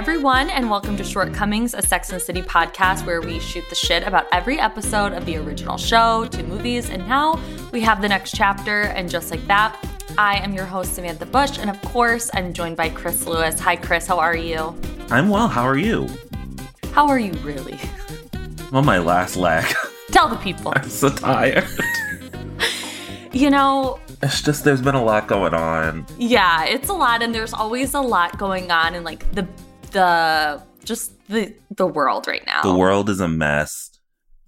everyone, and welcome to Shortcomings, a Sex and City podcast where we shoot the shit about every episode of the original show to movies. And now we have the next chapter. And just like that, I am your host, Samantha Bush. And of course, I'm joined by Chris Lewis. Hi, Chris. How are you? I'm well. How are you? How are you really? I'm on my last leg. Tell the people. I'm so tired. You know, It's just there's been a lot going on. yeah, it's a lot, and there's always a lot going on in like the the just the the world right now. The world is a mess.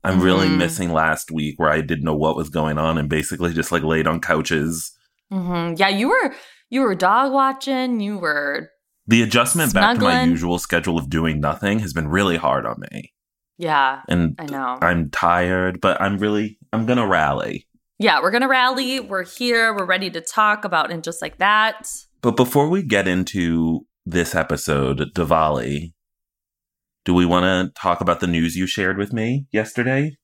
I'm really Mhm. missing last week where I didn't know what was going on and basically just like laid on couches. Mm-hmm. Yeah, you were you were dog watching. You were The adjustment back to my usual schedule of doing nothing has been really hard on me. yeah. And I know. I'm tired, but I'm really I'm gonna rally. Yeah, we're gonna rally. We're here. We're ready to talk about and just like that. But before we get into this episode, Diwali, do we want to talk about the news you shared with me yesterday?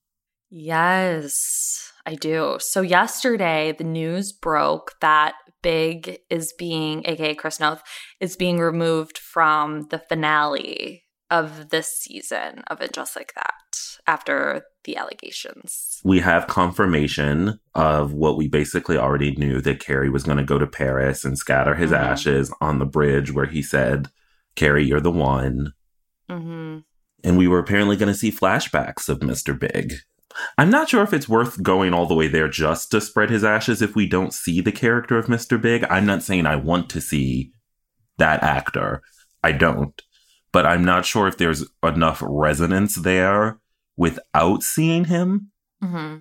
Yes, I do. So yesterday, the news broke that Big is being, aka Chris Noth, is being removed from the finale of this season of It Just Like That after the allegations. we have confirmation of what we basically already knew that Carrie was going to go to Paris and scatter his Mhm. ashes on the bridge where he said, Carrie, you're the one. Mm-hmm. And we were apparently going to see flashbacks of Mr. Big. I'm not sure if it's worth going all the way there just to spread his ashes if we don't see the character of Mr. Big. I'm not saying I want to see that actor. I don't. But I'm not sure if there's enough resonance there without seeing him hmm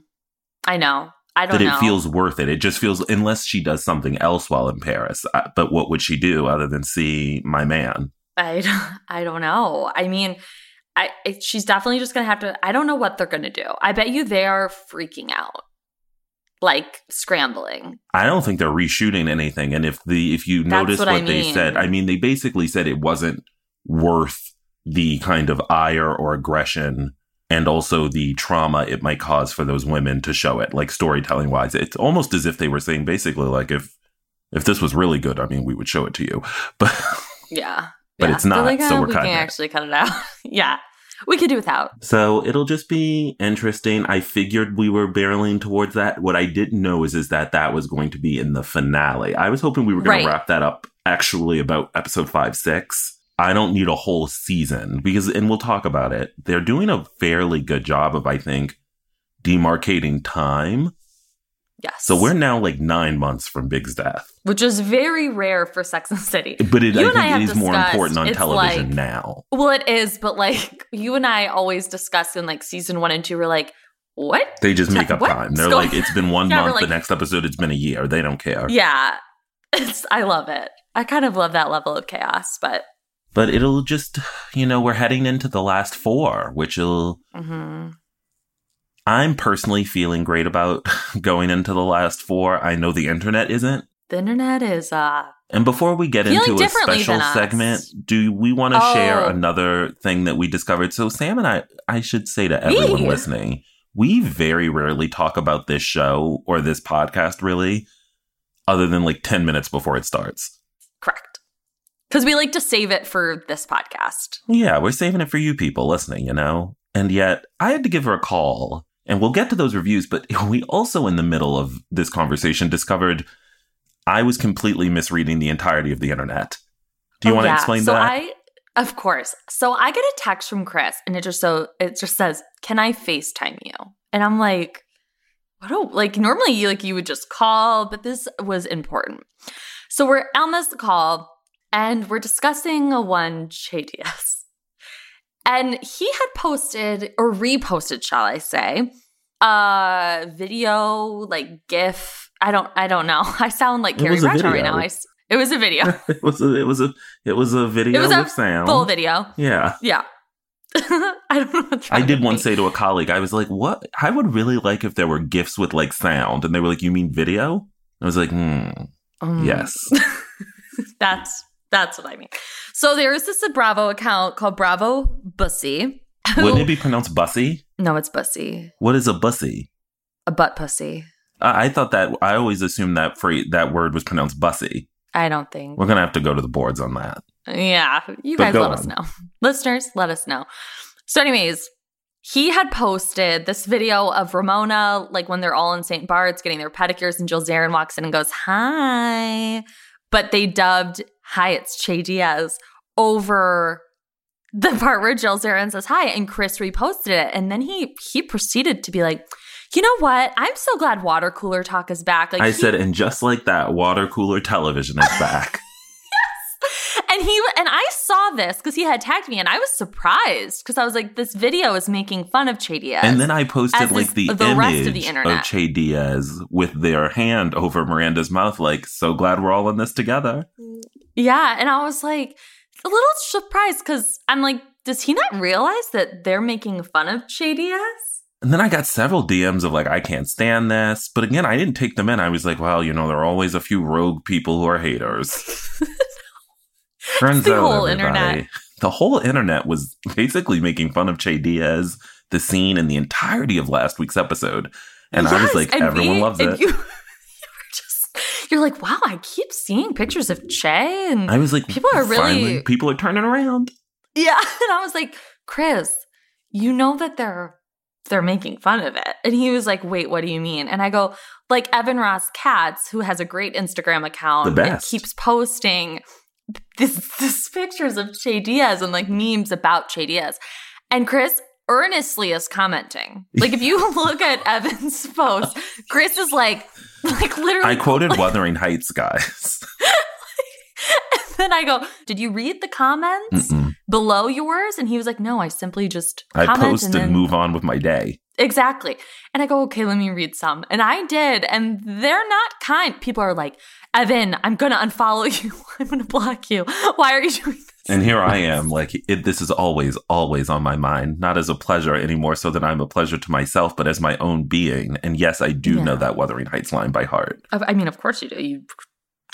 I know. I don't know that it know. feels worth it. It just feels unless she does something else while in Paris. Uh, But what would she do other than see my man? I don't, I don't know. I mean, I she's definitely just gonna have to. I don't know what they're gonna do. I bet you they are freaking out, like scrambling. I don't think they're reshooting anything. And if the if you That's notice what what, they mean. said, I mean they basically said it wasn't worth the kind of ire or aggression and also the trauma it might cause for those women to show it, like storytelling wise. It's almost as if they were saying basically like if if this was really good, I mean we would show it to you. But Yeah, But Yeah. it's not, like, so "Oh, we're we cutting can it." actually cut it out. yeah, we could do without. So it'll just be interesting. I figured we were barreling towards that. What I didn't know is is that that was going to be in the finale. I was hoping we were going Right. to wrap that up actually about episode 5 6. I don't need a whole season because and we'll talk about it. They're doing a fairly good job of I think demarcating time. Yes. So we're now like 9 months from Big's death. which is very rare for Sex and the City. But it, You I and I think it is more important on television like- now. Well, it is, but like you and I always discuss in like season one and two, we're like, what? They just make up What's time. They're like, it's been one Yeah, month. like- the next episode, it's been a year. They don't care. Yeah, it's. I love it. I kind of love that level of chaos, but But it'll just, you know, we're heading into the last four, which will. mhm. I'm personally feeling great about going into the last four. I know the internet isn't. the internet is uh And before we get into a special segment, do we want to Oh. share another thing that we discovered? So, Sam and I, I should say to everyone Me? listening, we very rarely talk about this show or this podcast, really, other than like 10 minutes before it starts. Because we like to save it for this podcast. Yeah, we're saving it for you people listening, you know? And yet, I had to give her a call, and we'll get to those reviews, but we also, in the middle of this conversation, discovered I was completely misreading the entirety of the internet. Do you Oh, want to yeah. explain so that? I, of course. So I get a text from Chris, and it just so it just says, "Can I Facetime you?" And I'm like, "What? do like normally, you like you would just call, but this was important." So we're on this call, and we're discussing a one Che Diaz, And he had posted or reposted, shall I say, a video like GIF. I don't I don't know. I sound like Carrie Bradshaw right now. I it was a video. it was a, it was a it was a video It was a sound. Full video. Yeah. Yeah. I don't know I did once say to a colleague, I was like, "What? I would really like if there were gifs with like sound." And they were like, "You mean video?" I was like, "Hmm, Mm. yes." That's that's what I mean. So there is this Bravo account called Bravo Bussy. who- Wouldn't it be pronounced bussy? no, it's Bussy. What is a bussy? A butt pussy. I I thought that I always assumed that phrase that word was pronounced bussy. I don't think. We're gonna have to go to the boards on that. Yeah, you But guys let us know. Listeners, let us know. So, anyways, he had posted this video of Ramona, like when they're all in St. Bart's getting their pedicures, and Jill Zarin walks in and goes, Hi. But they dubbed Hi, it's Che Diaz over the part where Jill Zarin says hi, and Chris reposted it. And then he he proceeded to be like, you know what? I'm so glad water cooler talk is back. Like I he- said, and just like that, water cooler television is back. and he and I saw this because he had tagged me, and I was surprised because I was like, this video is making fun of Che Diaz. and then I posted like the, the image rest of the internet. Of Che Diaz with their hand over Miranda's mouth, like, so glad we're all in this together. Mm, yeah, and I was like a little surprised because I'm like, does he not realize that they're making fun of Che Diaz? And then I got several DMs of like, I can't stand this. But again, I didn't take them in. I was like, well, you know, there are always a few rogue people who are haters. Turns the out, whole internet. The whole internet was basically making fun of Che Diaz, the scene, and the entirety of last week's episode. And I was Yes, like, and everyone we- loves it. You, you were just, you're like, wow, I keep seeing pictures of Che, and I was like, People are really- people are turning around. Yeah, and I was like, Chris, you know that they're they're making fun of it. And he was like, Wait, what do you mean? And I go, like Evan Ross Katz, who has a great Instagram account, The and best. keeps posting this this pictures of Che Diaz and like memes about Che Diaz. And Chris earnestly is commenting. Like if you look at Evan's post, Chris is like like literally I quoted like, Wuthering Heights, guys. then I go, Did you read the comments? Mm-mm. below yours? And he was like, no, I simply just I post and, and move on with my day. exactly. And I go, okay, let me read some. And I did, and they're not kind. People are like, Evan, I'm gonna unfollow you. I'm gonna block you. Why are you doing this? And here I am, like, it, this is always, always on my mind, not as a pleasure anymore, so that I'm a pleasure to myself, but as my own being. And yes, I do Yeah. know that Wuthering Heights line by heart. I I mean, of course you do. You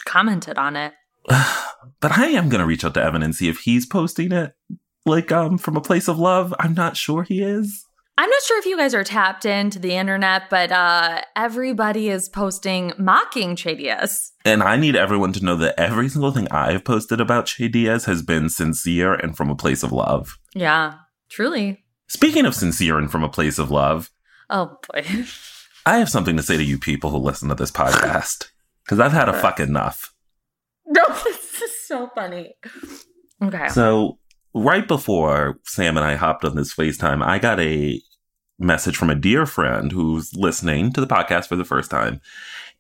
commented on it. but I am going to reach out to Evan and see if he's posting it, like, um, from a place of love. I'm not sure he is. I'm not sure if you guys are tapped into the internet, but uh, everybody is posting mocking Che Diaz. And I need everyone to know that every single thing I've posted about Che Diaz has been sincere and from a place of love. Yeah, truly. Speaking of sincere and from a place of love, Oh boy. I have something to say to you people who listen to this podcast. Because I've had a fuck enough. No, this is so funny. Okay. So, right before Sam and I hopped on this FaceTime, I got a message from a dear friend who's listening to the podcast for the first time.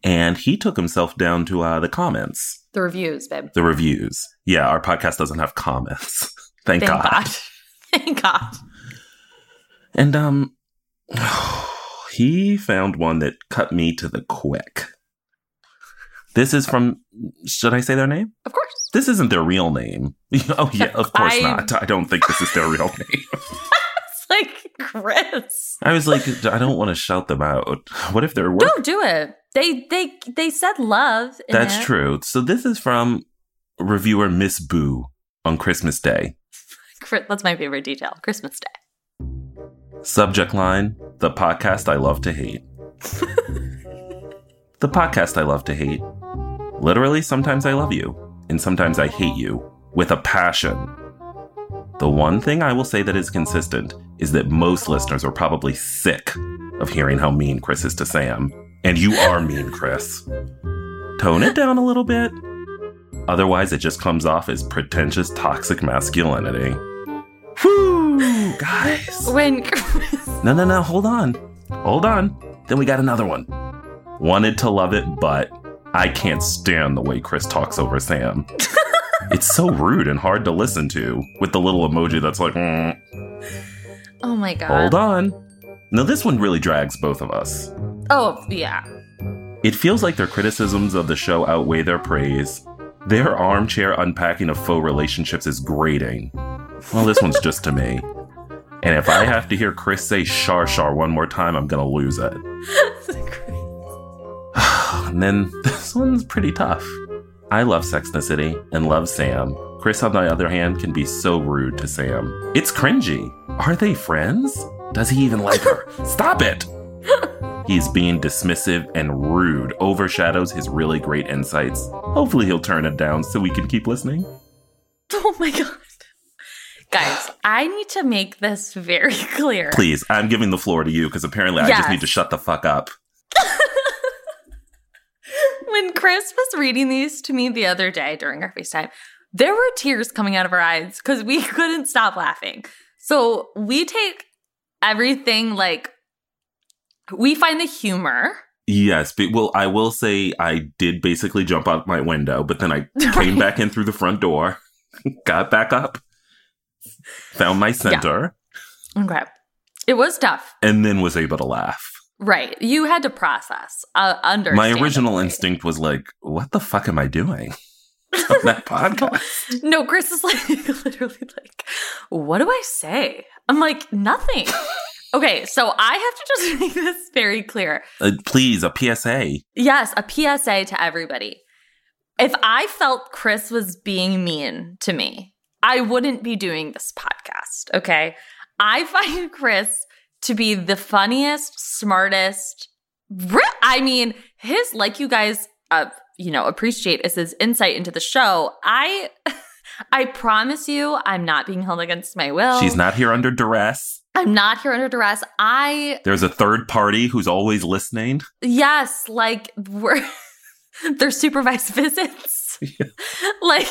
And he took himself down to uh, the comments, the reviews, babe. the reviews. Yeah, our podcast doesn't have comments. Thank, Thank God. God. Thank God. And um he found one that cut me to the quick. This is from should I say their name? Of course. This isn't their real name. oh yeah, of course I- not. I don't think this is their real name. It's like Chris. I was like, I don't want to shout them out. What if they're work? Don't do it. They they they said love. in That's it. true. So this is from reviewer Miss Boo on Christmas Day. That's my favorite detail. Christmas Day. Subject line The podcast I love to hate. the podcast I love to hate. Literally, sometimes I love you, and sometimes I hate you with a passion. The one thing I will say that is consistent is that most listeners are probably sick of hearing how mean Chris is to Sam. And you are mean, Chris. Tone it down a little bit. Otherwise, it just comes off as pretentious toxic masculinity. Whew, guys. When Chris. No, no, no, hold on. Hold on. Then we got another one. Wanted to love it, but I can't stand the way Chris talks over Sam. it's so rude and hard to listen to with the little emoji that's like, mm. Oh my god. Hold on. Now, this one really drags both of us. Oh yeah. It feels like their criticisms of the show outweigh their praise. Their armchair unpacking of faux relationships is grating. Well, this one's just to me. And if I have to hear Chris say Shar Shar one more time, I'm gonna lose it. and then this one's pretty tough. I love Sex and the City and love Sam. Chris, on the other hand, can be so rude to Sam. It's cringy. Are they friends? Does he even like her? Stop it! He's being dismissive and rude, overshadows his really great insights. Hopefully, he'll turn it down so we can keep listening. Oh my god. Guys, I need to make this very clear. Please, I'm giving the floor to you because apparently I just need to shut the fuck up. When Chris was reading these to me the other day during our FaceTime, there were tears coming out of our eyes because we couldn't stop laughing. So we take everything like we find the humor. Yes, but well, I will say I did basically jump out my window, but then I came back in through the front door, got back up, found my center, Okay. It was tough. and then was able to laugh. Right. You had to process, uh, understand. My original instinct was like, "What the fuck am I doing on that podcast?" No, Chris is like literally like, what do I say? I'm like, nothing. okay, so I have to just make this very clear. Uh, please, a PSA. Yes, a PSA to everybody. If I felt Chris was being mean to me, I wouldn't be doing this podcast, okay? I find Chris to be the funniest, smartest. I mean, his like you guys uh, you know, appreciate is his insight into the show. I I promise you I'm not being held against my will. She's not here under duress. I'm not here under duress. I There's a third party who's always listening. Yes, like we're they're supervised visits. Like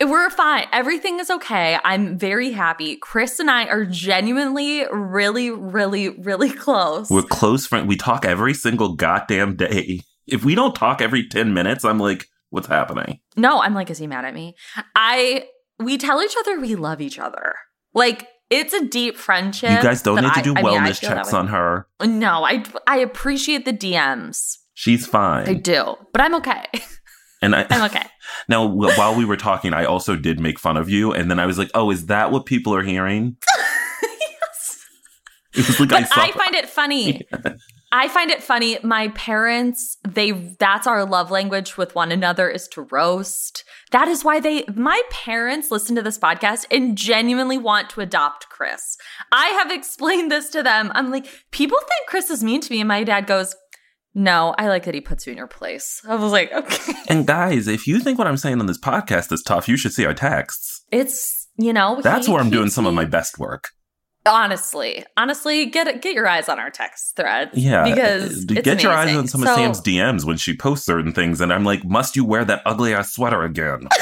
we're fine. Everything is okay. I'm very happy. Chris and I are genuinely really really really close. We're close friends. We talk every single goddamn day. If we don't talk every 10 minutes, I'm like, what's happening? no, I'm like is he mad at me? I we tell each other we love each other. Like it's a deep friendship. You guys don't need to do I mean, I wellness checks on her. No, I I appreciate the DMs. She's fine. I do, but I'm okay. And I, I'm okay. now, wh- while we were talking, I also did make fun of you. And then I was like, oh, is that what people are hearing? yes. It was like I but saw. I find it funny. I find it funny. My parents, they that's our love language with one another is to roast. That is why they my parents listen to this podcast and genuinely want to adopt Chris. I have explained this to them. I'm like, people think Chris is mean to me, and my dad goes, No, I like that he puts you in your place. I was like, okay. and guys, if you think what I'm saying on this podcast is tough, you should see our texts. It's you know, That's he where I'm doing some of my best work. honestly, honestly, get get your eyes on our text thread. Yeah. because uh, get your eyes on some So- of Sam's DMs when she posts certain things. And I'm like, must you wear that ugly ass sweater again?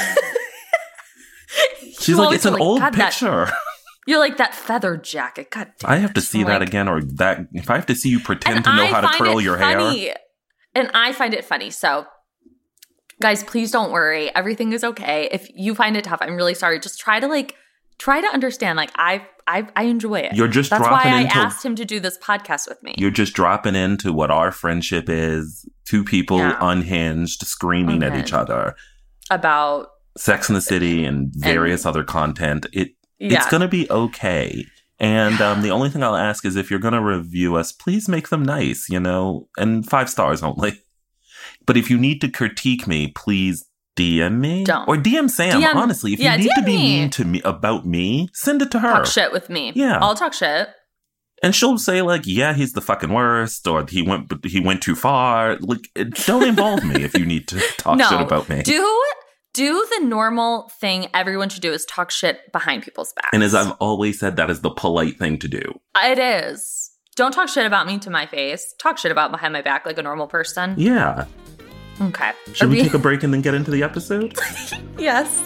She's like, it's an are old "God, that- picture. You're like that feather jacket. God damn I have to see I'm that like- again, or that if I have to see you pretend to know I how to curl your hair. funny. And I find it funny. So, guys, please don't worry. Everything is okay. If you find it tough, I'm really sorry. Just try to like try to understand. Like I I I enjoy it. You're just That's dropping why I into asked him to do this podcast with me. you're just dropping into what our friendship is. Two people Yeah. unhinged, screaming at each other. about Sex in the City and various other content. It yeah. it's gonna be okay. And um, the only thing I'll ask is if you're gonna review us, please make them nice, you know, and five stars only. But if you need to critique me, please DM me Don't. or DM Sam. DM honestly, if yeah, you need to be me. mean to me about me, send it to her, talk shit with me. Yeah. I'll talk shit. and she'll say like, "Yeah, he's the fucking worst," or "He went, he went too far." Like, don't involve me if you need to talk No, shit about me. Do do the normal thing everyone should do is talk shit behind people's backs. and as I've always said, that is the polite thing to do. It is. Don't talk shit about me to my face. Talk shit about behind my back like a normal person. Yeah. Okay. Should Are we take a break and then get into the episode? yes.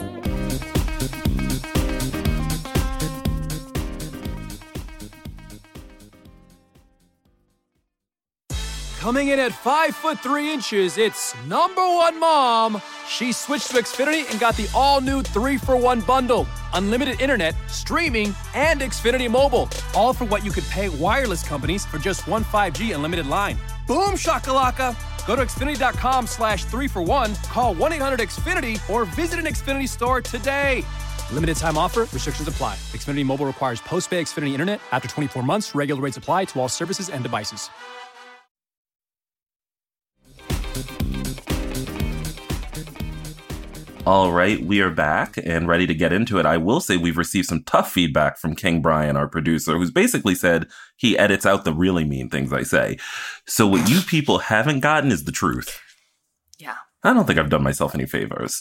Coming in at 5 foot 3 inches, it's number one mom. She switched to Xfinity and got the all new 3 for 1 bundle unlimited internet, streaming, and Xfinity Mobile. All for what you could pay wireless companies for just one 5G unlimited line. Boom shakalaka! Go to Xfinity.com slash 3 for 1, call 1 800 Xfinity, or visit an Xfinity store today. Limited time offer, restrictions apply. Xfinity Mobile requires post pay Xfinity internet. After 24 months, regular rates apply to all services and devices. All right, we are back and ready to get into it. I will say we've received some tough feedback from King Brian, our producer, who's basically said he edits out the really mean things I say. So what you people haven't gotten is the truth. Yeah. I don't think I've done myself any favors.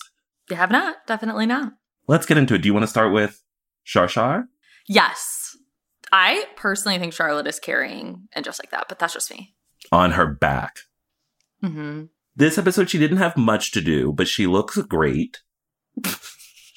You have not. Definitely not. Let's get into it. Do you want to start with Shar Shar? Yes. I personally think Charlotte is carrying and just like that, but that's just me. On her back. Mm-hmm. This episode, she didn't have much to do, but she looks great.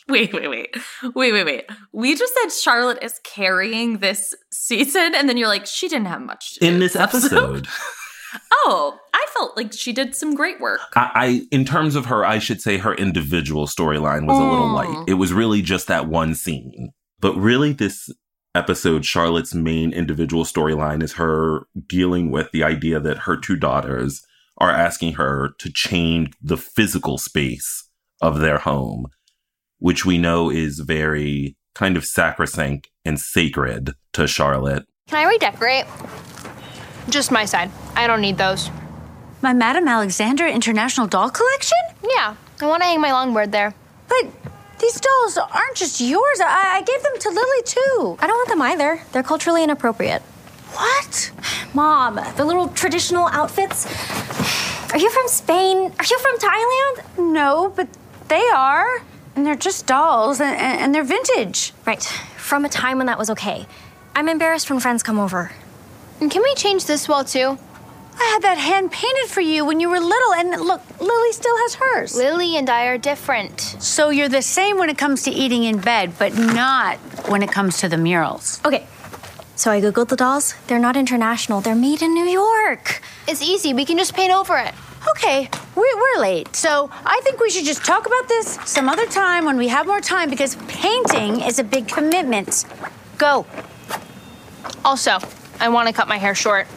Wait, wait, wait. Wait, wait, wait. We just said Charlotte is carrying this season, and then you're like, she didn't have much to do In this episode. oh, I felt like she did some great work. I, I, in terms of her, I should say her individual storyline was a little Mm. light. It was really just that one scene. But really, this episode, Charlotte's main individual storyline is her dealing with the idea that her two daughters are asking her to change the physical space of their home, which we know is very kind of sacrosanct and sacred to Charlotte. Can I redecorate? Just my side. I don't need those. My Madame Alexander International Doll Collection? Yeah, I want to hang my longboard there. But these dolls aren't just yours. I, I gave them to Lily too. I don't want them either. They're culturally inappropriate. What? Mom, the little traditional outfits. Are you from Spain? Are you from Thailand? No, but they are. And they're just dolls and, and, and they're vintage. Right, from a time when that was okay. I'm embarrassed when friends come over. And can we change this wall too? I had that hand painted for you when you were little, and look, Lily still has hers. Lily and I are different. So you're the same when it comes to eating in bed, but not when it comes to the murals. Okay, so I googled the dolls. They're not international, they're made in New York. It's easy. We can just paint over it. Okay, we, we're late, so I think we should just talk about this some other time when we have more time because painting is a big commitment. Go. Also, I want to cut my hair short.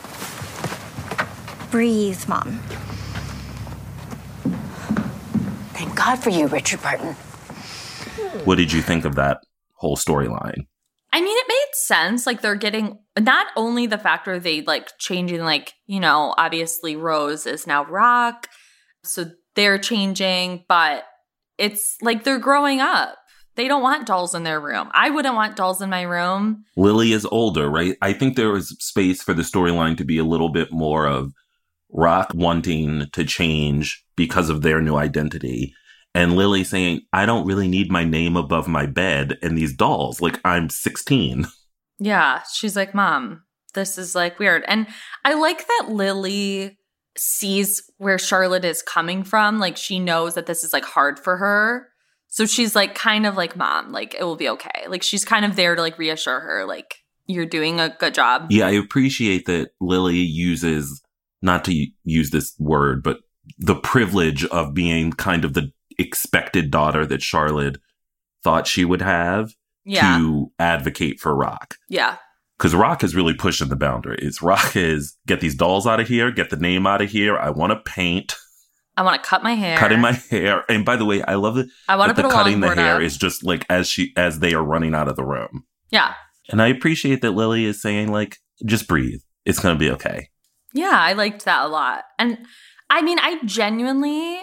Breathe, Mom. Thank God for you, Richard Barton. What did you think of that whole storyline? I mean, it made sense. Like they're getting not only the factor they like changing, like, you know, obviously Rose is now Rock. So they're changing, but it's like they're growing up. They don't want dolls in their room. I wouldn't want dolls in my room. Lily is older, right? I think there was space for the storyline to be a little bit more of Rock wanting to change because of their new identity. And Lily saying, I don't really need my name above my bed and these dolls. Like, I'm 16. Yeah. She's like, Mom, this is like weird. And I like that Lily sees where Charlotte is coming from. Like, she knows that this is like hard for her. So she's like, kind of like, Mom, like, it will be okay. Like, she's kind of there to like reassure her, like, you're doing a good job. Yeah, I appreciate that Lily uses, not to use this word, but the privilege of being kind of the expected daughter that Charlotte thought she would have Yeah. to advocate for Rock. Yeah. Because Rock is really pushing the boundaries. Rock is get these dolls out of here, get the name out of here. I want to paint, I want to cut my hair. cutting my hair. And by the way, I love it I want to the cutting the hair up. is just like as she as they are running out of the room. Yeah. And I appreciate that Lily is saying like, just breathe. It's gonna be okay. Yeah, I liked that a lot. And I mean, I genuinely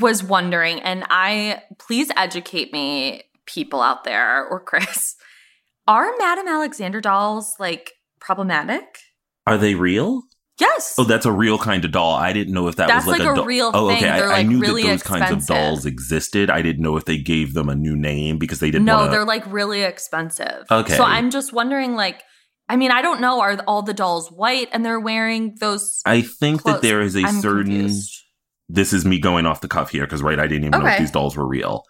was wondering, and I please educate me, people out there, or Chris, are Madame Alexander dolls like problematic? Are they real? Yes. Oh, that's a real kind of doll. I didn't know if that That's was like, like a doll- real Oh, thing. okay. I- They're, I, knew really that those kinds of dolls existed. I didn't know if they gave them a new name because they didn't. no, wanna- they're like really expensive. Okay. So I'm just wondering, like, I mean, I don't know. Are all the dolls white and they're wearing those? I think that there is a I'm certain. confused. This is me going off the cuff here because right, I didn't even know if these dolls were real.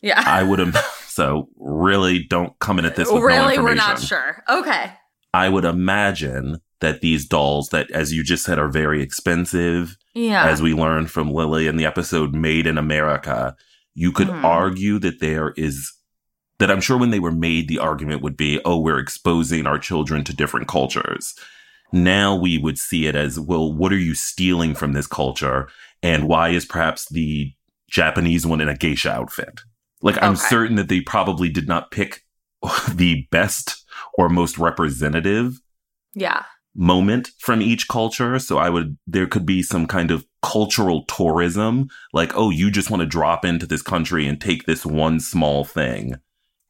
Yeah. I would have. so really, don't come in at this with really, no we're not sure. Okay. I would imagine that these dolls that, as you just said, are very expensive, Yeah. as we learned from Lily in the episode Made in America, you could Mhm. argue that there is that I'm sure when they were made, the argument would be, oh, we're exposing our children to different cultures. Now we would see it as, well, what are you stealing from this culture? And why is perhaps the Japanese one in a geisha outfit? Like, I'm certain that they probably did not pick the best or most representative yeah. moment from each culture. So I would, there could be some kind of cultural tourism, like, oh, you just want to drop into this country and take this one small thing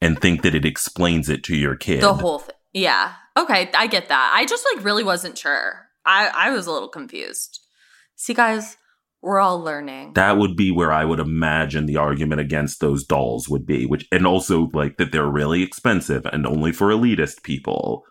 and think that it explains it to your kid. The whole thing. Yeah. Okay, I get that. I just like really wasn't sure. I I was a little confused. See, guys, we're all learning. that would be where I would imagine the argument against those dolls would be, which, and also like that they're really expensive and only for elitist people.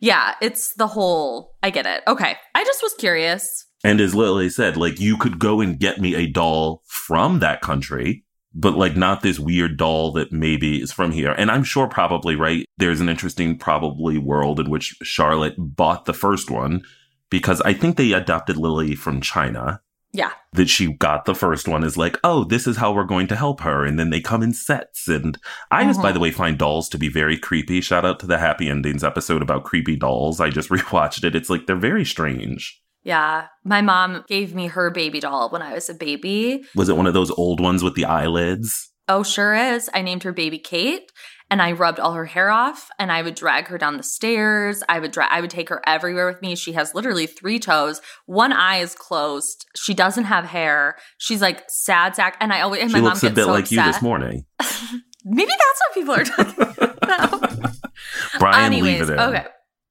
yeah, it's the whole. I get it. Okay, I just was curious. And as Lily said, like you could go and get me a doll from that country, but like not this weird doll that maybe is from here. And I'm sure probably, right? There's an interesting probably world in which Charlotte bought the first one because I think they adopted Lily from China. Yeah. That she got the first one is like, oh, this is how we're going to help her. And then they come in sets. And I just, by Mhm. the way, find dolls to be very creepy. Shout out to the Happy Endings episode about creepy dolls. I just rewatched it. It's like they're very strange. Yeah, my mom gave me her baby doll when I was a baby. Was it one of those old ones with the eyelids? Oh, sure is. I named her baby Kate and I rubbed all her hair off and I would drag her down the stairs. I would dra- I would take her everywhere with me. She has literally three toes. One eye is closed. She doesn't have hair. She's like sad sack and I always and she my mom looks a gets bit so like you this morning. Maybe that's what people are talking about. Brian, Anyways, leave it in. okay.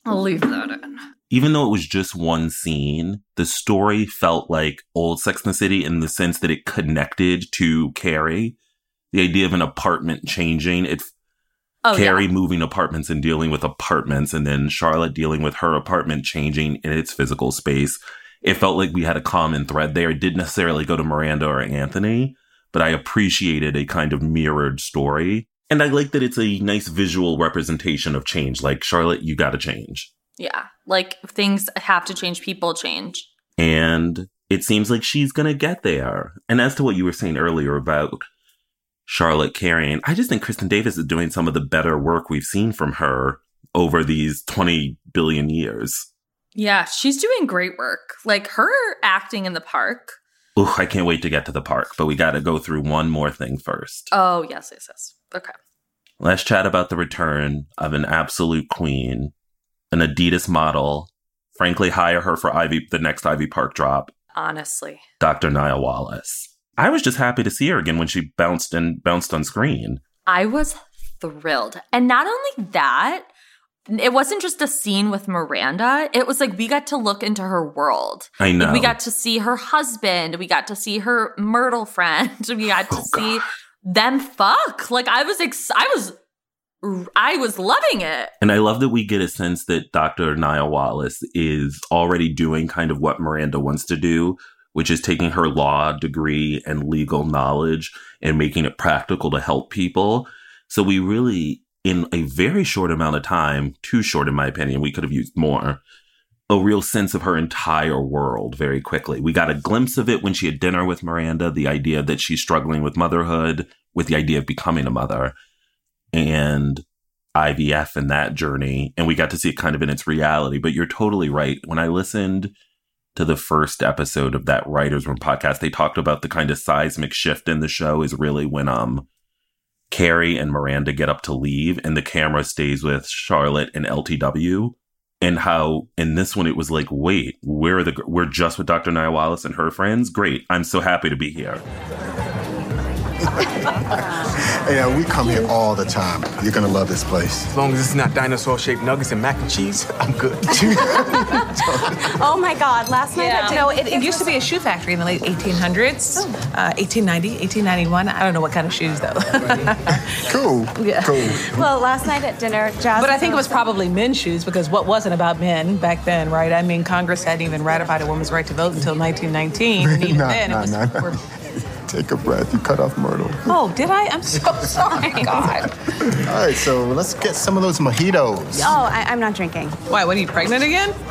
I'll leave that in. Even though it was just one scene, the story felt like old Sex and the City in the sense that it connected to Carrie. The idea of an apartment changing, it Oh, Carrie yeah. moving apartments and dealing with apartments, and then Charlotte dealing with her apartment changing in its physical space. It felt like we had a common thread there. It didn't necessarily go to Miranda or Anthony, but I appreciated a kind of mirrored story. And I like that it's a nice visual representation of change. Like, Charlotte, you gotta change. Yeah. Like things have to change, people change. And it seems like she's gonna get there. And as to what you were saying earlier about Charlotte carrying, I just think Kristin Davis is doing some of the better work we've seen from her over these 20 billion years. Yeah, she's doing great work. Like her acting in the park. Ooh, I can't wait to get to the park, but we gotta go through one more thing first. Oh, yes, yes, yes. Okay. Let's chat about the return of an absolute queen, an Adidas model. Frankly, hire her for Ivy, the next Ivy Park drop. Honestly. Dr. Nia Wallace. I was just happy to see her again when she bounced and bounced on screen. I was thrilled. And not only that, it wasn't just a scene with Miranda. It was like we got to look into her world. I know. Like, we got to see her husband. We got to see her Myrtle friend. We got to Oh, see them fuck. Like I was ex- I was I was loving it. And I love that we get a sense that Dr. Nia Wallace is already doing kind of what Miranda wants to do, which is taking her law degree and legal knowledge and making it practical to help people. So we really, in a very short amount of time, too short in my opinion, we could have used more, a real sense of her entire world very quickly. We got a glimpse of it when she had dinner with Miranda, the idea that she's struggling with motherhood, with the idea of becoming a mother. And IVF and that journey, and we got to see it kind of in its reality. But you're totally right. When I listened to the first episode of that Writers Room podcast, they talked about the kind of seismic shift in the show is really when um Carrie and Miranda get up to leave, and the camera stays with Charlotte and LTW. And how in this one it was like, wait, we're the we're just with Dr. Nia Wallace and her friends. Great, I'm so happy to be here. Yeah, we come here all the time. You're gonna love this place. As long as it's not dinosaur-shaped nuggets and mac and cheese, I'm good. Oh my God! Last night, Yeah. You know, it, it used to be a shoe factory in the late 1800s, Oh. uh, 1890, 1891. I don't know what kind of shoes though. Cool. Yeah. Cool. Well, last night at dinner, Jasmine. but I think it was probably men's shoes because what wasn't about men back then, right? I mean, Congress hadn't even ratified a woman's right to vote until 1919, and even Nah, then nah, it was nah, nah. we're Take a breath. You cut off Myrtle. Oh, did I? I'm so sorry. God. All right, so let's get some of those mojitos. Oh, I, I'm not drinking. Why? What are you pregnant again?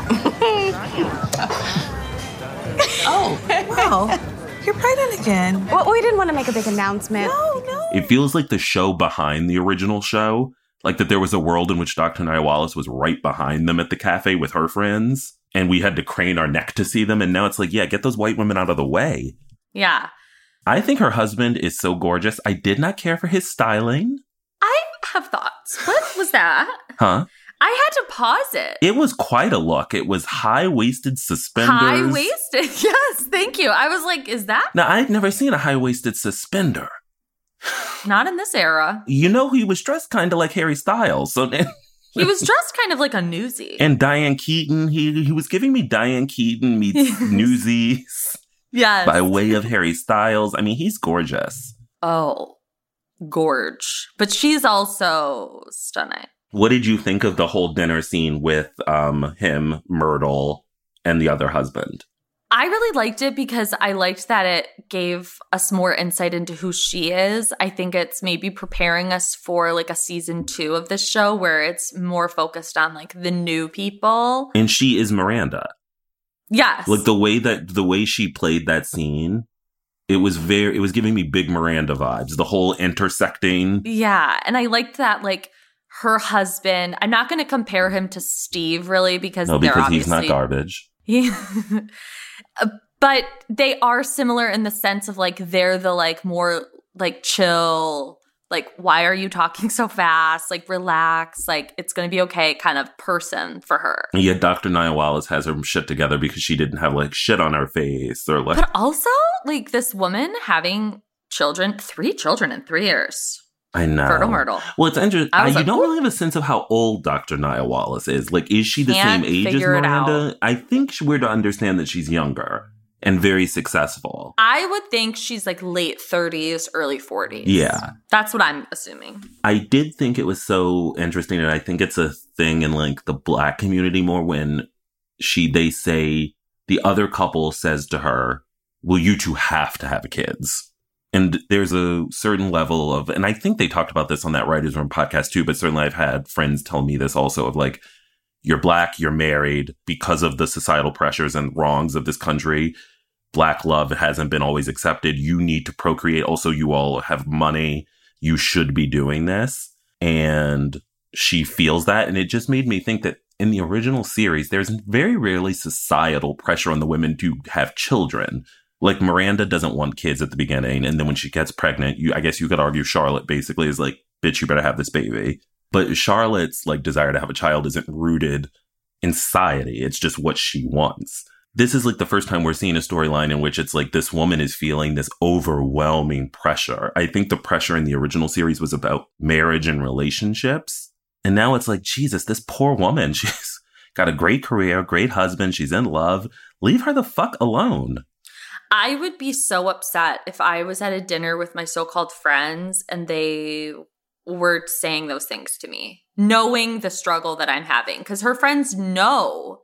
oh, wow. You're pregnant again. Well, we didn't want to make a big announcement. No, no. It feels like the show behind the original show, like that there was a world in which Dr. Nia Wallace was right behind them at the cafe with her friends, and we had to crane our neck to see them. And now it's like, yeah, get those white women out of the way. Yeah. I think her husband is so gorgeous. I did not care for his styling. I have thoughts. What was that? Huh? I had to pause it. It was quite a look. It was high waisted suspenders. High waisted. Yes, thank you. I was like, is that Now, I've never seen a high waisted suspender. not in this era? You know, he was dressed kind of like Harry Styles. So, He was dressed kind of like a newsie. and Diane Keaton, he he was giving me Diane Keaton meets Newsies yes. by way of Harry Styles. I mean, he's gorgeous. oh, gorge. But she's also stunning. What did you think of the whole dinner scene with um him, Myrtle, and the other husband? I really liked it because I liked that it gave us more insight into who she is. I think it's maybe preparing us for like a season two of this show where it's more focused on like the new people. And she is Miranda. Yes. Like the way that the way she played that scene, it was very it was giving me big Miranda vibes. The whole intersecting. Yeah. And I liked that like her husband, I'm not going to compare him to Steve really because No, because he's not garbage. Yeah. Uh, but they are similar in the sense of like they're the like more like chill like why are you talking so fast like relax like it's gonna be okay kind of person for her yeah Dr. Nia Wallace has her shit together because she didn't have like shit on her face or like but also like this woman having children three children in three years I know. fertile myrtle Well, it's interesting. I you like, don't really have a sense of how old Dr. Nia Wallace is. Like, is she the same age as Miranda? I think we're to understand that she's younger and very successful. i would think she's like late 30s early 40s Yeah. that's what i'm assuming I did think it was so interesting, and I think it's a thing in like the black community more when she they say the other couple says to her, Well, you two have to have kids. And there's a certain level of and I think they talked about this on that writers room podcast too, but certainly I've had friends tell me this also of like you're black, you're married because of the societal pressures and wrongs of this country. Black love hasn't been always accepted. You need to procreate. Also, you all have money you should be doing this. And she feels that. And it just made me think that in the original series, there's very rarely societal pressure on the women to have children. Like Miranda doesn't want kids at the beginning. And then when she gets pregnant, you, I guess you could argue Charlotte basically is like, bitch, you better have this baby. But Charlotte's like desire to have a child isn't rooted in society. It's just what she wants. This is like the first time we're seeing a storyline in which it's like this woman is feeling this overwhelming pressure. I think the pressure in the original series was about marriage and relationships. And now it's like, Jesus, this poor woman, she's got a great career, great husband, she's in love. Leave her the fuck alone. I would be so upset if I was at a dinner with my so called friends and they were saying those things to me, knowing the struggle that I'm having. Because her friends know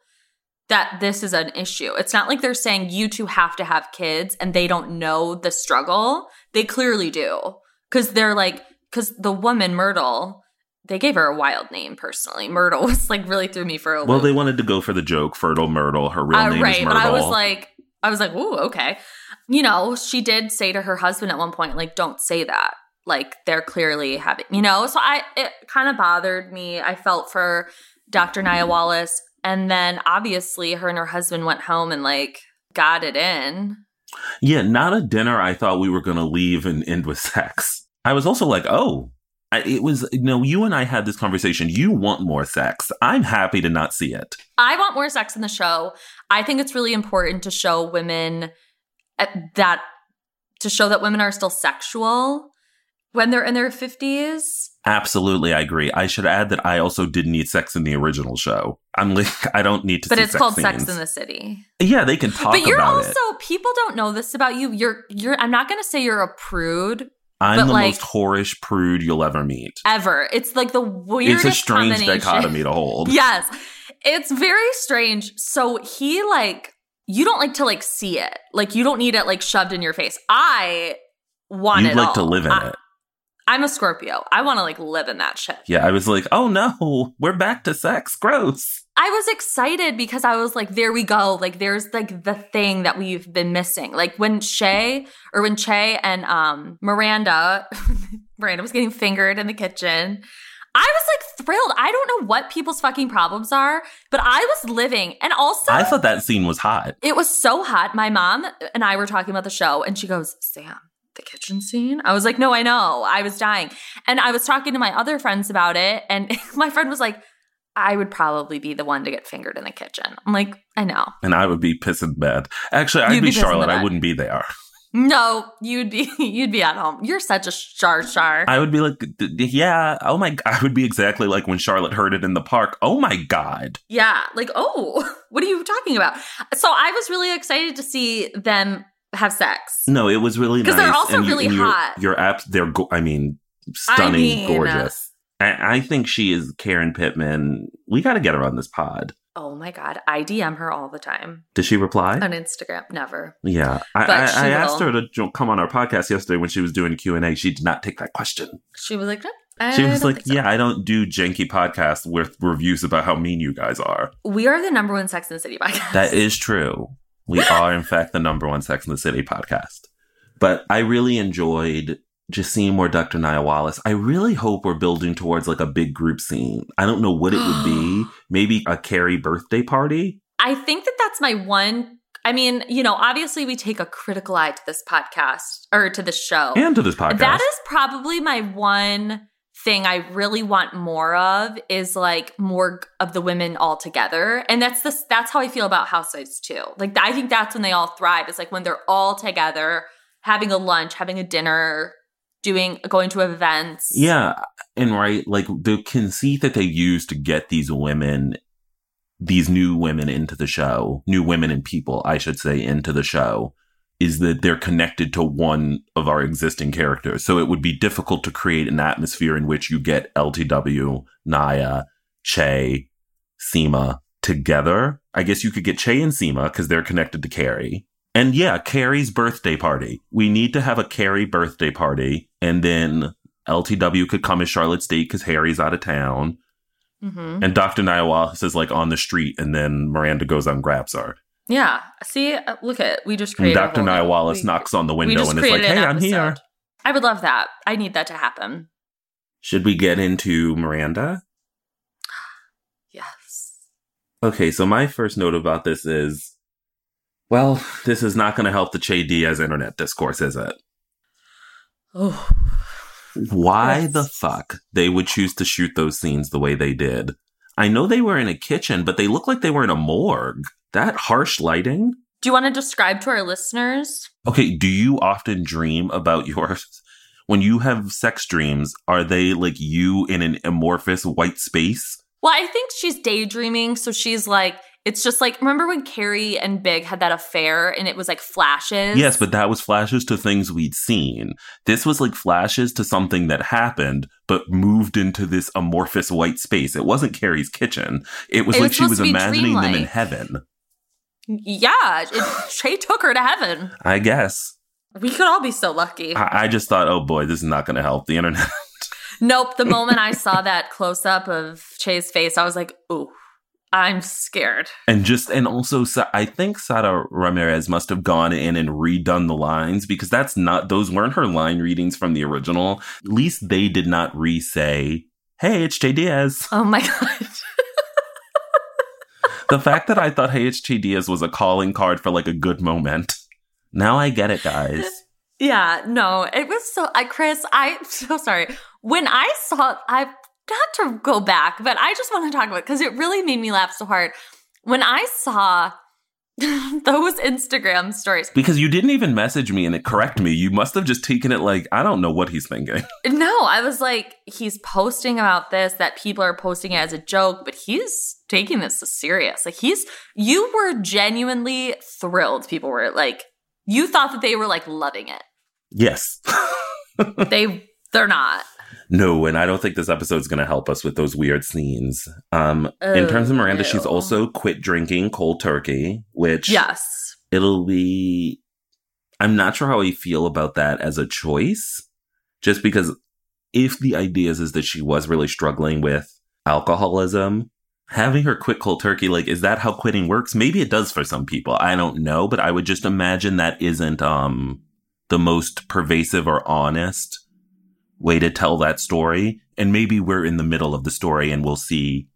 that this is an issue. It's not like they're saying you two have to have kids and they don't know the struggle. They clearly do. Because they're like, because the woman, Myrtle, they gave her a wild name personally. Myrtle was like really threw me for a Well, loop. they wanted to go for the joke, Fertile Myrtle. Her real Uh, name right, is but I was like, I was like, ooh, okay. You know, she did say to her husband at one point, like, don't say that. Like they're clearly having, you know. So I, it kind of bothered me. I felt for Dr. Nia Wallace, and then obviously her and her husband went home and like got it in. Yeah, not a dinner I thought we were going to leave and end with sex. I was also like, oh, I, it was, you know, you and I had this conversation. You want more sex. I'm happy to not see it. I want more sex in the show. I think it's really important to show women uh, that to show that women are still sexual when they're in their 50s. Absolutely, I agree. I should add that I also didn't need sex in the original show. I'm like, I don't need to But it's sex called scenes. Sex in the City. Yeah, they can talk about it. but you're also it. people don't know this about you. You're you're I'm not going to say you're a prude I'm but, the like- most whorish prude you'll ever meet. ever. It's like the weirdest It's a strange dichotomy to hold. Yes. It's very strange. So he like you don't like to like see it. Like you don't need it like shoved in your face. I want You'd it like all. to live in I, it. I'm a Scorpio. I want to like live in that shit. Yeah, I was like, oh no, we're back to sex. Gross. I was excited because I was like, there we go. Like there's like the thing that we've been missing. Like when Shay or when Che and um Miranda Miranda was getting fingered in the kitchen. I was like thrilled. I don't know what people's fucking problems are, but I was living. And also I thought that scene was hot. it was so hot. My mom and I were talking about the show, and she goes, Sam, the kitchen scene? I was like, no, I know. I was dying. And I was talking to my other friends about it, and my friend was like, I would probably be the one to get fingered in the kitchen. I'm like, I know. And I would be pissing bad. Actually, I'd You'd be, be Charlotte. I wouldn't be there. No, you'd be you'd be at home. You're such a char char. I would be like, yeah, oh my, I would be exactly like when Charlotte heard it in the park. Oh my God. Yeah, like, oh, what are you talking about? So I was really excited to see them have sex. No, it was really nice. 'Cause they're also and you- really your- hot. Your apps, they're, go- I mean, stunning, mean, gorgeous. I, I think she is Karen Pittman. We got to get her on this pod. Oh my god, I DM her all the time Did she reply? on Instagram. Never. Yeah, I, I, I asked her to come on our podcast yesterday when she was doing Q and A. She did not take that question. She was like, "No, She I was like, so." "Yeah, I don't do janky podcasts with reviews about how mean you guys are." We are the number one Sex and the City podcast. That is true. We are, in fact, the number one Sex in the City podcast. But I really enjoyed just seeing more Dr. Nya Wallace. I really hope we're building towards like a big group scene. I don't know what it would be. Maybe a Carrie birthday party. I think that that's my one. I mean, you know, obviously we take a critical eye to this podcast or to this show. And to this podcast. That is probably my one thing I really want more of is like more of the women all together. And that's this that's how I feel about Housewives too. Like I think that's when they all thrive. It's like when they're all together, having a lunch, having a dinner, doing going to events. Yeah, and right, like the conceit that they use to get these women, these new women into the show, new women and people, I should say, into the show, is that they're connected to one of our existing characters. So it would be difficult to create an atmosphere in which you get LTW, Nya, Che, Seema together. I guess you could get Che and Seema because they're connected to Carrie. And yeah, Carrie's birthday party. We need to have a Carrie birthday party. And then LTW could come as Charlotte's date because Harry's out of town. Mhm. And Dr. Nya Wallace is like on the street. And then Miranda goes and grabs her. Yeah. See, uh, look at we just created Dr. Nya Wallace we- knocks on the window and is like, hey, I'm here. I would love that. I need that to happen. Should we get into Miranda? Yes. Okay, so my first note about this is well, this is not going to help the Che Diaz internet discourse, is it? Oh. Why Yes. the fuck they would choose to shoot those scenes the way they did? I know they were in a kitchen, but they look like they were in a morgue. That harsh lighting? Do you want to describe to our listeners? Okay, do you often dream about your when you have sex dreams, are they like you in an amorphous white space? Well, I think she's daydreaming. So she's like, it's just like, remember when Carrie and Big had that affair and it was like flashes? Yes, but that was flashes to things we'd seen. This was like flashes to something that happened, but moved into this amorphous white space. It wasn't Carrie's kitchen. It was It like was she was imagining them in heaven. Yeah. It, took her to heaven. I guess. We could all be so lucky. I, I just thought, oh boy, this is not going to help the internet. Nope. The moment I saw that close up of Che's face, I was like, ooh, I'm scared. And just, and also, Sa- I think Sara Ramirez must have gone in and redone the lines because that's not, those weren't her line readings from the original. At least they did not re say, hey, it's Che Diaz. Oh my God. The fact that I thought Hey, it's. Diaz was a calling card for like a good moment. Now I get it, guys. Yeah, no, it was so. I, Chris, I'm so sorry. When I saw, I not to go back, but I just want to talk about because it really made me laugh so hard when I saw those Instagram stories. Because you didn't even message me and it correct me. You must have just taken it like, I don't know what he's thinking. No, I was like, he's posting about this that people are posting it as a joke, but he's taking this as serious. Like he's, you were genuinely thrilled. People were like, you thought that they were like loving it. Yes. They, they're not. No, and I don't think this episode's going to help us with those weird scenes. Um, in terms of Oh, Miranda, she's also quit drinking cold turkey, which Yes. it'll be I'm not sure how I feel about that as a choice, just because if the idea is, is that she was really struggling with alcoholism, having her quit cold turkey, like, is that how quitting works? Maybe it does for some people. I don't know, but I would just imagine that isn't, um, the most pervasive or honest way to tell that story. And maybe we're in the middle of the story and we'll see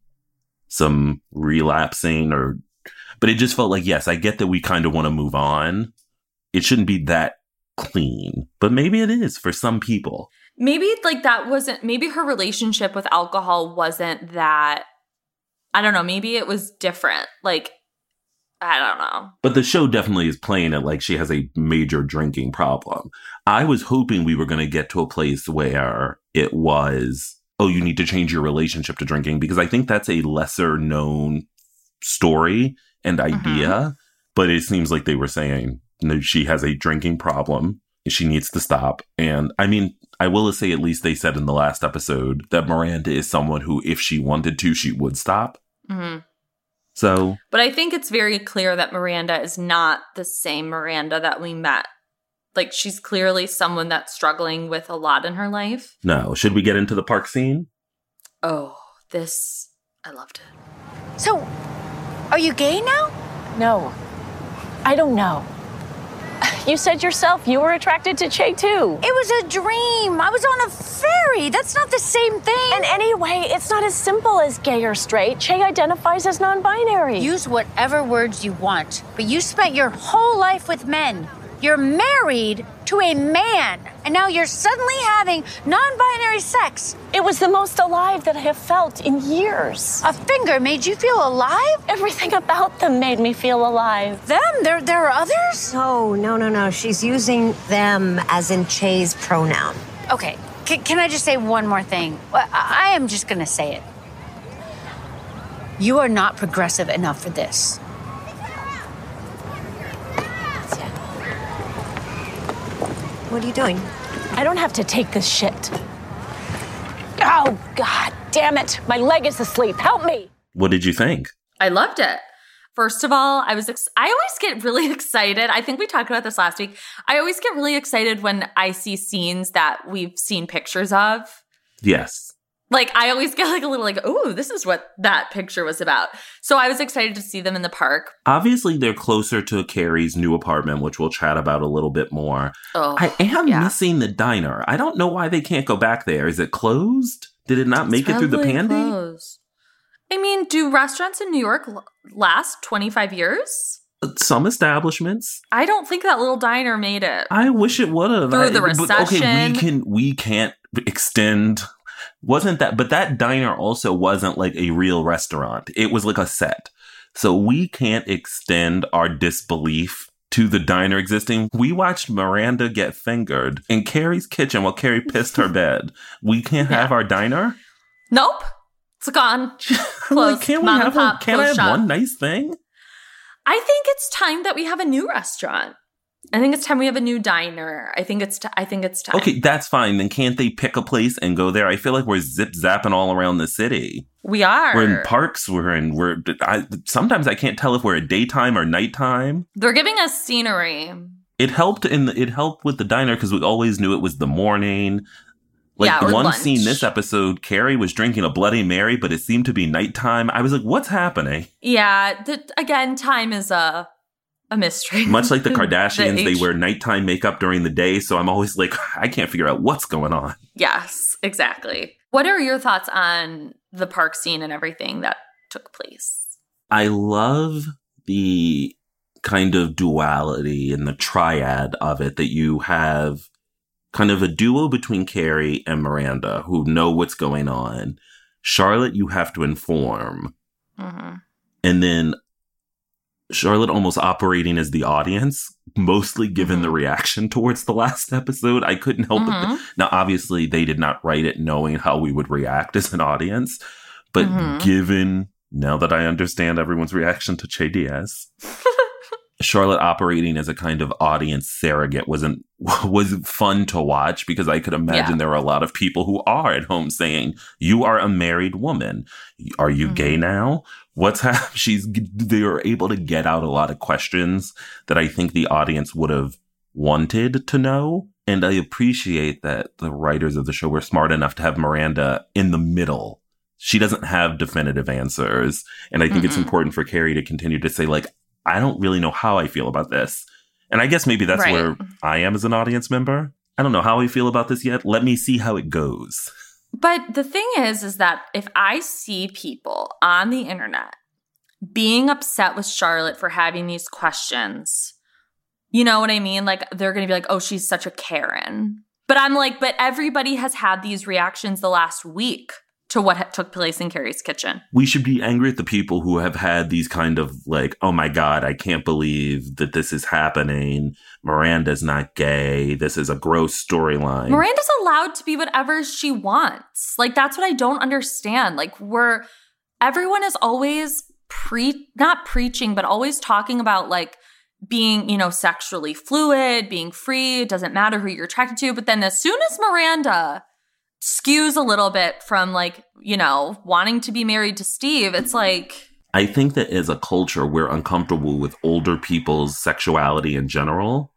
some relapsing or, but it just felt like, yes, I get that we kind of want to move on. It shouldn't be that clean, but maybe it is for some people. Maybe like that wasn't, maybe her relationship with alcohol wasn't that, I don't know, maybe it was different. Like, I don't know. But the show definitely is playing it like she has a major drinking problem. I was hoping we were going to get to a place where it was, oh, you need to change your relationship to drinking because I think that's a lesser known story and idea. Mm-hmm. But it seems like they were saying, no, she has a drinking problem. She needs to stop. And I mean, I will say at least they said in the last episode that Miranda is someone who, if she wanted to, she would stop. Mm-hmm. So, but I think it's very clear that Miranda is not the same Miranda that we met. Like she's clearly someone that's struggling with a lot in her life. No, should we get into the park scene? Oh, this I loved it. So, are you gay now? No. I don't know. You said yourself you were attracted to Che too. It was a dream. I was on a ferry. That's not the same thing. And anyway, it's not as simple as gay or straight. Che identifies as non binary. Use whatever words you want, but you spent your whole life with men. You're married to a man, and now you're suddenly having non binary sex. It was the most alive that I have felt in years. A finger made you feel alive? Everything about them made me feel alive. Them? There, there are others? No, no, no, no. She's using them as in Che's pronoun. Okay, C- can I just say one more thing? I, I am just gonna say it. You are not progressive enough for this. What are you doing? I don't have to take this shit. Oh, God damn it. My leg is asleep. Help me. What did you think? I loved it. First of all, I was ex- I always get really excited. I think we talked about this last week. I always get really excited when I see scenes that we've seen pictures of. Yes like I always get like a little like, oh, this is what that picture was about. So I was excited to see them in the park. Obviously, they're closer to Carrie's new apartment, which we'll chat about a little bit more. Oh, I am yeah. missing the diner. I don't know why they can't go back there. Is it closed? Did it not make it through the pandemic? I mean, do restaurants in New York last 25 years? Uh, some establishments. I don't think that little diner made it. I wish it would have. Through the recession. Okay, we can we can't extend wasn't that but that diner also wasn't like a real restaurant. It was like a set. So we can't extend our disbelief to the diner existing. We watched miranda get fingered in carrie's kitchen while carrie pissed her bed. We can't yeah. have our diner? Nope. It's gone. Like, can't we Mom have a, can i have shop. one nice thing? I think it's time that we have a new restaurant I think it's time we have a new diner. I think it's t- I think it's time. Okay, that's fine. Then can't they pick a place and go there? I feel like we're zip zapping all around the city. We are. We're in parks. We're in. We're. I, sometimes I can't tell if we're at daytime or nighttime. They're giving us scenery. It helped in. The, it helped with the diner because we always knew it was the morning. Like yeah, one lunch. scene this episode, Carrie was drinking a Bloody Mary, but it seemed to be nighttime. I was like, "What's happening?" Yeah. The, again, time is a a mystery. Much like the Kardashians, the they wear nighttime makeup during the day. So I'm always like, I can't figure out what's going on. Yes, exactly. What are your thoughts on the park scene and everything that took place? I love the kind of duality and the triad of it that you have kind of a duo between Carrie and Miranda who know what's going on. Charlotte, you have to inform. Mm-hmm. And then Charlotte almost operating as the audience, mostly given mm-hmm. the reaction towards the last episode. I couldn't help mm-hmm. it. Now, obviously, they did not write it knowing how we would react as an audience, but mm-hmm. given now that I understand everyone's reaction to Che Diaz, Charlotte operating as a kind of audience surrogate wasn't was fun to watch because I could imagine yeah. there are a lot of people who are at home saying, "You are a married woman. Are you mm-hmm. gay now? What's happening?" She's they are able to get out a lot of questions that I think the audience would have wanted to know. And I appreciate that the writers of the show were smart enough to have Miranda in the middle. She doesn't have definitive answers. And I think it's Mm-mm. important for Carrie to continue to say, like, I don't really know how I feel about this. And I guess maybe that's Right. where I am as an audience member. I don't know how I feel about this yet. Let me see how it goes. But the thing is, is that if I see people on the internet being upset with Charlotte for having these questions, you know what I mean? Like they're going to be like, oh, she's such a Karen. But I'm like, but everybody has had these reactions the last week to what ha- took place in Carrie's kitchen. we should be angry at the people who have had these kind of like, oh my God, I can't believe that this is happening. Miranda's not gay. This is a gross storyline. Miranda's allowed to be whatever she wants. Like that's what I don't understand. Like we're everyone is always pre not preaching but always talking about like being, you know, sexually fluid, being free, it doesn't matter who you're attracted to, but then as soon as Miranda skews a little bit from like, you know, wanting to be married to Steve, it's like I think that as a culture, we're uncomfortable with older people's sexuality in general.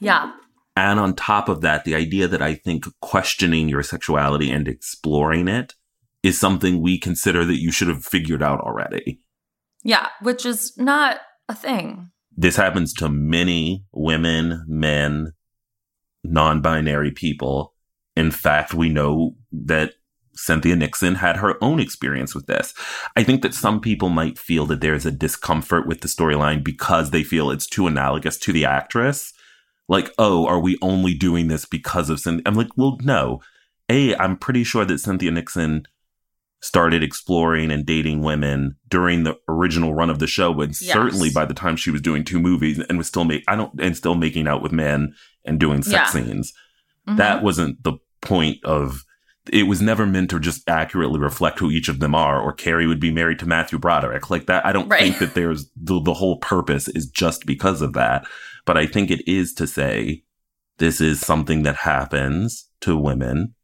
yeah. And on top of that, the idea that I think questioning your sexuality and exploring it is something we consider that you should have figured out already. Yeah, which is not a thing. This happens to many women, men, non binary people. In fact, we know that Cynthia Nixon had her own experience with this. I think that some people might feel that there's a discomfort with the storyline because they feel it's too analogous to the actress. Like, oh, are we only doing this because of Cynthia? I'm like, well, no. A, I'm pretty sure that Cynthia Nixon started exploring and dating women during the original run of the show, and Yes. certainly by the time she was doing two movies and was still make I don't and still making out with men and doing sex Yeah. scenes. Mhm. That wasn't the point of it was never meant to just accurately reflect who each of them are, or Carrie would be married to Matthew Broderick. Like that, I don't Right. think that there's the, the whole purpose is just because of that. But I think it is to say this is something that happens to women,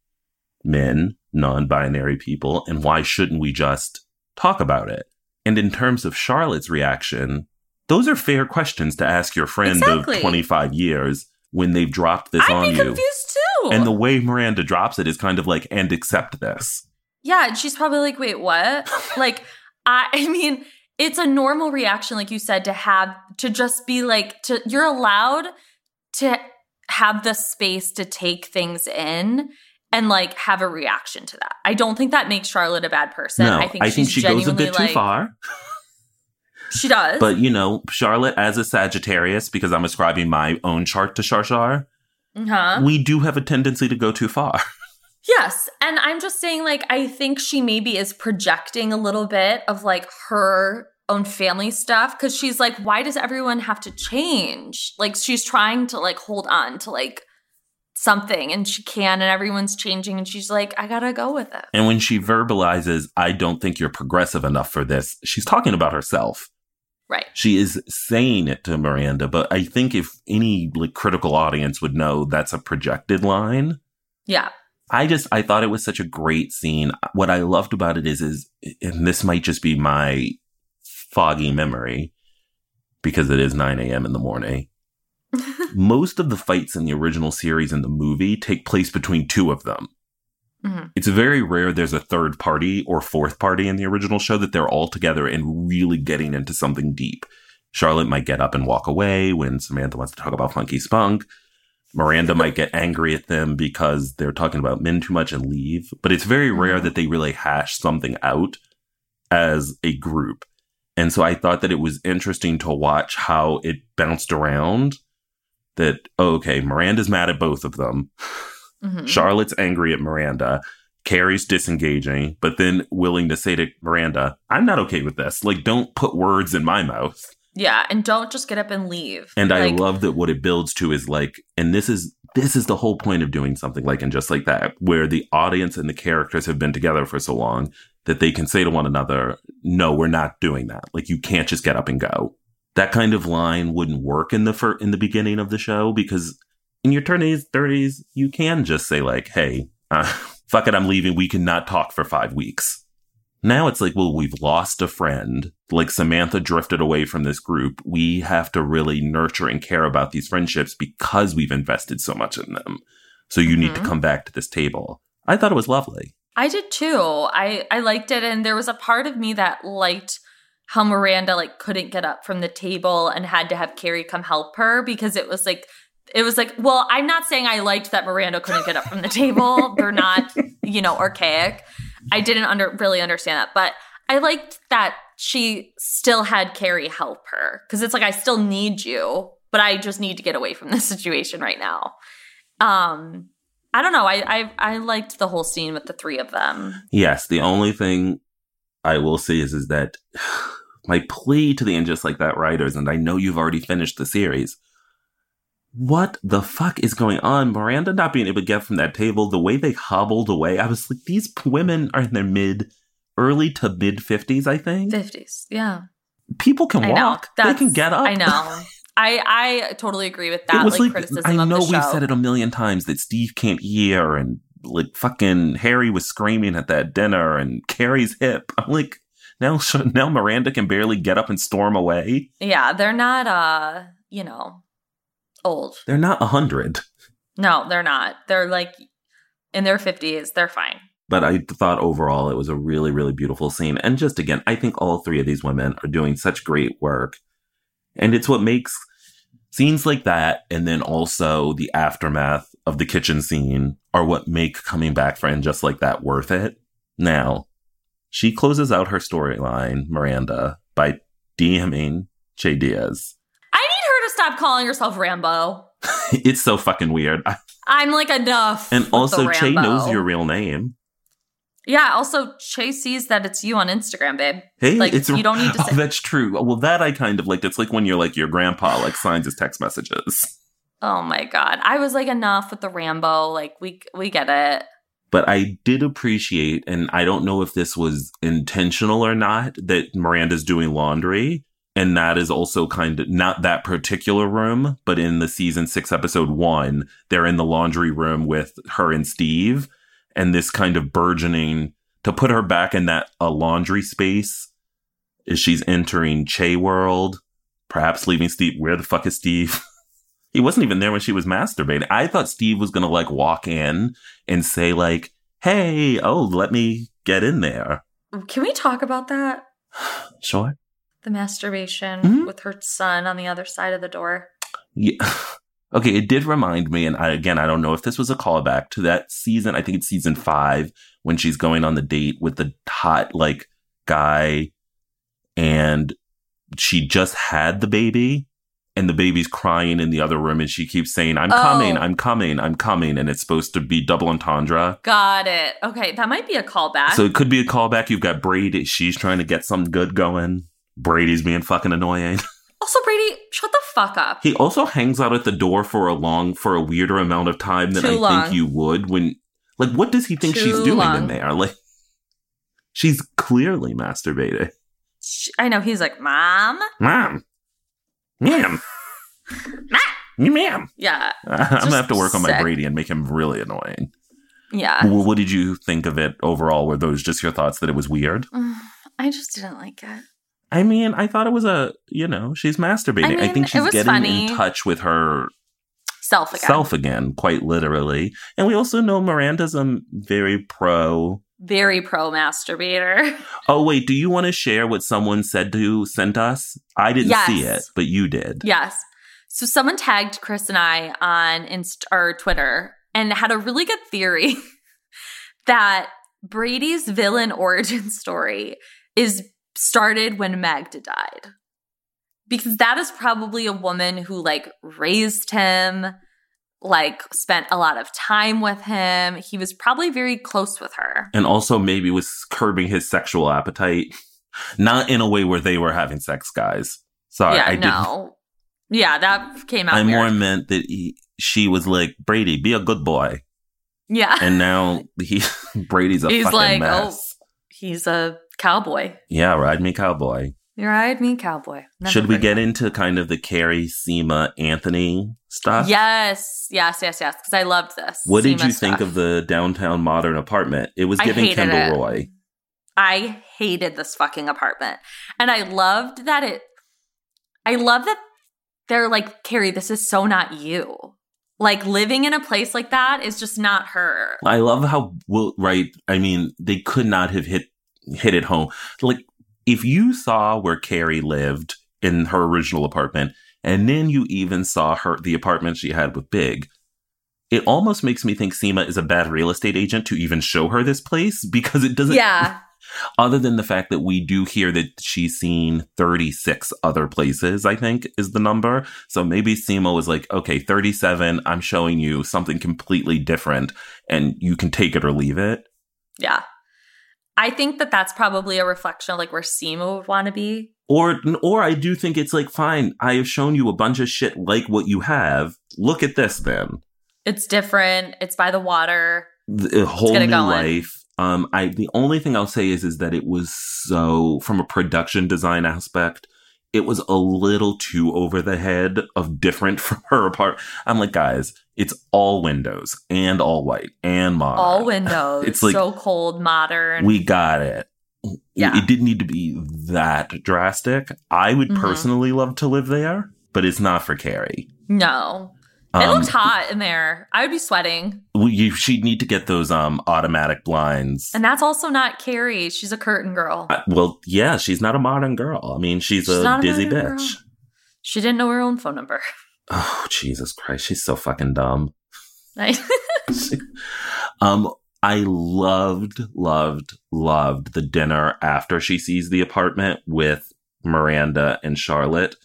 men, non binary people, and why shouldn't we just talk about it? And in terms of Charlotte's reaction, those are fair questions to ask your friend Exactly. of 25 years when they've dropped this I'd on you. confused. And the way Miranda drops it is kind of like, and accept this. Yeah, and she's probably like, wait, what? like, I, I mean, it's a normal reaction, like you said, to have to just be like, to you're allowed to have the space to take things in and like have a reaction to that. I don't think that makes Charlotte a bad person. no, I think she's she goes a bit too far. She does. But you know, Charlotte as a Sagittarius, because I'm ascribing my own chart to Shar uh-huh. we do have a tendency to go too far. Yes. And I'm just saying, like, I think she maybe is projecting a little bit of like her own family stuff because she's like, why does everyone have to change? Like, she's trying to like hold on to like something and she can, and everyone's changing, and she's like, I gotta go with it. And when she verbalizes, I don't think you're progressive enough for this, she's talking about herself. Right. She is saying it to Miranda, but I think if any like critical audience would know that's a projected line. Yeah. I just I thought it was such a great scene. What I loved about it is is and this might just be my foggy memory because it is 9 a.m. in the morning. Most of the fights in the original series and the movie take place between two of them. Mhm. It's very rare there's a third party or fourth party in the original show that they're all together and really getting into something deep. Charlotte might get up and walk away when Samantha wants to talk about Funky Spunk. Miranda might get angry at them because they're talking about men too much and leave. But it's very rare that they really hash something out as a group. And so I thought that it was interesting to watch how it bounced around. That, oh, okay, Miranda's mad at both of them. Mhm. Charlotte's angry at Miranda. Carrie's disengaging, but then willing to say to Miranda, I'm not okay with this. Like, don't put words in my mouth. Yeah. And don't just get up and leave. And I love that what it builds to is like, and this is this is the whole point of doing something like and just like that, where the audience and the characters have been together for so long that they can say to one another, "No, we're not doing that. Like, you can't just get up and go." That kind of line wouldn't work in the fir- in the beginning of the show because in your 20s, 30s, you can just say like, "Hey, uh, fuck it, I'm leaving. We cannot talk for five weeks." Now it's like, well, we've lost a friend. Like Samantha drifted away from this group. We have to really nurture and care about these friendships because we've invested so much in them. So you need to Mhm. come back to this table. I thought it was lovely. I did too. I I liked it and there was a part of me that liked how Miranda like couldn't get up from the table and had to have Carrie come help her because it was like it was like, well, I'm not saying I liked that Miranda couldn't get up from the table. They're not, you know, archaic. I didn't under really understand that, but I liked that she still had Carrie help her because it's like I still need you, but I just need to get away from this situation right now. Um, I don't know. I I I liked the whole scene with the three of them. Yes, the only thing I will say is is that my plea to the and just like that writers, and I know you've already finished the series. What the fuck is going on? Miranda not being able to get from that table, the way they hobbled away. I was like, these women are in their mid, early to mid fifties, I think. Fifties, yeah. People can I walk. They can get up. I know. I I totally agree with that. it was like, like, criticism I know we've said it a million times that Steve can't hear and like fucking Harry was screaming at that dinner and Carrie's hip. I'm like, now now Miranda can barely get up and storm away. Yeah, they're not. Uh, you know, old. They're not a hundred. No, they're not. They're like in their fifties. They're fine. But I thought overall it was a really, really beautiful scene. And just again, I think all three of these women are doing such great work. And it's what makes scenes like that and then also the aftermath of the kitchen scene are what make coming back for and just like that worth it. Now, she closes out her storyline, Miranda, by DMing Che Diaz. I need her to stop calling herself Rambo. it's so fucking weird. I'm like enough. And also, Che knows your real name. Yeah. Also, Che sees that it's you on Instagram, babe. Hey, like it's you don't need to Oh, say. that's true. Well, that I kind of liked. It's like when you're like your grandpa like signs his text messages. Oh my god! I was like enough with the Rambo. Like we we get it. But I did appreciate, and I don't know if this was intentional or not, that Miranda's doing laundry. And that is also kind of not that particular room, but in the season six, episode one, they're in the laundry room with her and Steve. And this kind of burgeoning to put her back in that a laundry space is she's entering Che world, perhaps leaving Steve. Where the fuck is Steve? he wasn't even there when she was masturbating. I thought Steve was gonna like walk in and say like, "Hey, oh, let me get in there." Can we talk about that? Sure. The masturbation Mhm. with her son on the other side of the door. Yeah. Okay, it did remind me, and I, again, I don't know if this was a callback to that season. I think it's season five when she's going on the date with the hot like guy, and she just had the baby, and the baby's crying in the other room, and she keeps saying, "I'm Oh. coming, I'm coming, I'm coming," and it's supposed to be double entendre. Got it. Okay, that might be a callback. So it could be a callback. You've got Brady. She's trying to get something good going. Brady's being fucking annoying. also, Brady, shut the fuck up. He also hangs out at the door for a long, for a weirder amount of time than Too I long. think you would when, like, what does he think she's doing long. in there? Like, she's clearly masturbating. I know he's like, Mom. Mom. Ma'am. Ma'am. Yeah. I'm gonna have to work on my. Brady and make him really annoying. Yeah. Well, what did you think of it overall? Were those just your thoughts that it was weird? I just didn't like it. I mean, I thought it was a, you know, she's masturbating. I, I think she's getting funny. in touch with her Self again. self again, quite literally. And we also know Miranda's a very pro. Very pro masturbator. Oh wait, do you want to share what someone said to sent us? I didn't Yes. see it, but you did. Yes. So someone tagged Chris and I on Inst- or Twitter and had a really good theory that Brady's villain origin story is started when Magda died. Because that is probably a woman who like raised him, like spent a lot of time with him. He was probably very close with her. And also maybe was curbing his sexual appetite. Not in a way where they were having sex, guys. Sorry, yeah, I didn't. Yeah, that came out I weird. more meant that he, she was like, Brady, be a good boy. yeah. And now he Brady's a He's fucking like, oh, mess. oh, he's a cowboy. Yeah, ride me cowboy. You ride me, cowboy. Never Should we get into kind of the Carrie, Seema, Anthony stuff? Yes, yes, yes, yes. Because I loved this. What did you think of the downtown modern apartment? It was giving Kendall it. Roy. I hated this fucking apartment. And I loved that it, I love that they're like, Carrie, this is so not you. Like living in a place like that is just not her. I love how well, right. I mean, they could not have hit hit it home. Like if you saw where Carrie lived in her original apartment, and then you even saw her the apartment she had with Big, it almost makes me think Seema is a bad real estate agent to even show her this place because it doesn't. Yeah. Other than the fact that we do hear that she's seen 36 other places, I think is the number. So maybe Seema was like, okay, 37, I'm showing you something completely different and you can take it or leave it. Yeah. I think that that's probably a reflection of like where Seema would want to be. Or, or I do think it's like, fine, I have shown you a bunch of shit like what you have. Look at this then. It's different. It's by the water. The, a whole new life. Um, I the only thing I'll say is is that it was so from a production design aspect, it was a little too over the head of different from her apart. I'm like, guys, it's all windows and all white and modern. All windows. it's like so cold, modern. We got it. Yeah. It, it didn't need to be that drastic. I would mm-hmm. personally love to live there, but it's not for Carrie. No. It um, looks hot in there. I would be sweating. You, she'd need to get those um automatic blinds. And that's also not Carrie. She's a curtain girl. Uh, well, yeah, she's not a modern girl. I mean, she's, she's a dizzy bitch. Girl. She didn't know her own phone number. Oh, Jesus Christ. She's so fucking dumb. um, I loved, loved, loved the dinner after she sees the apartment with Miranda and Charlotte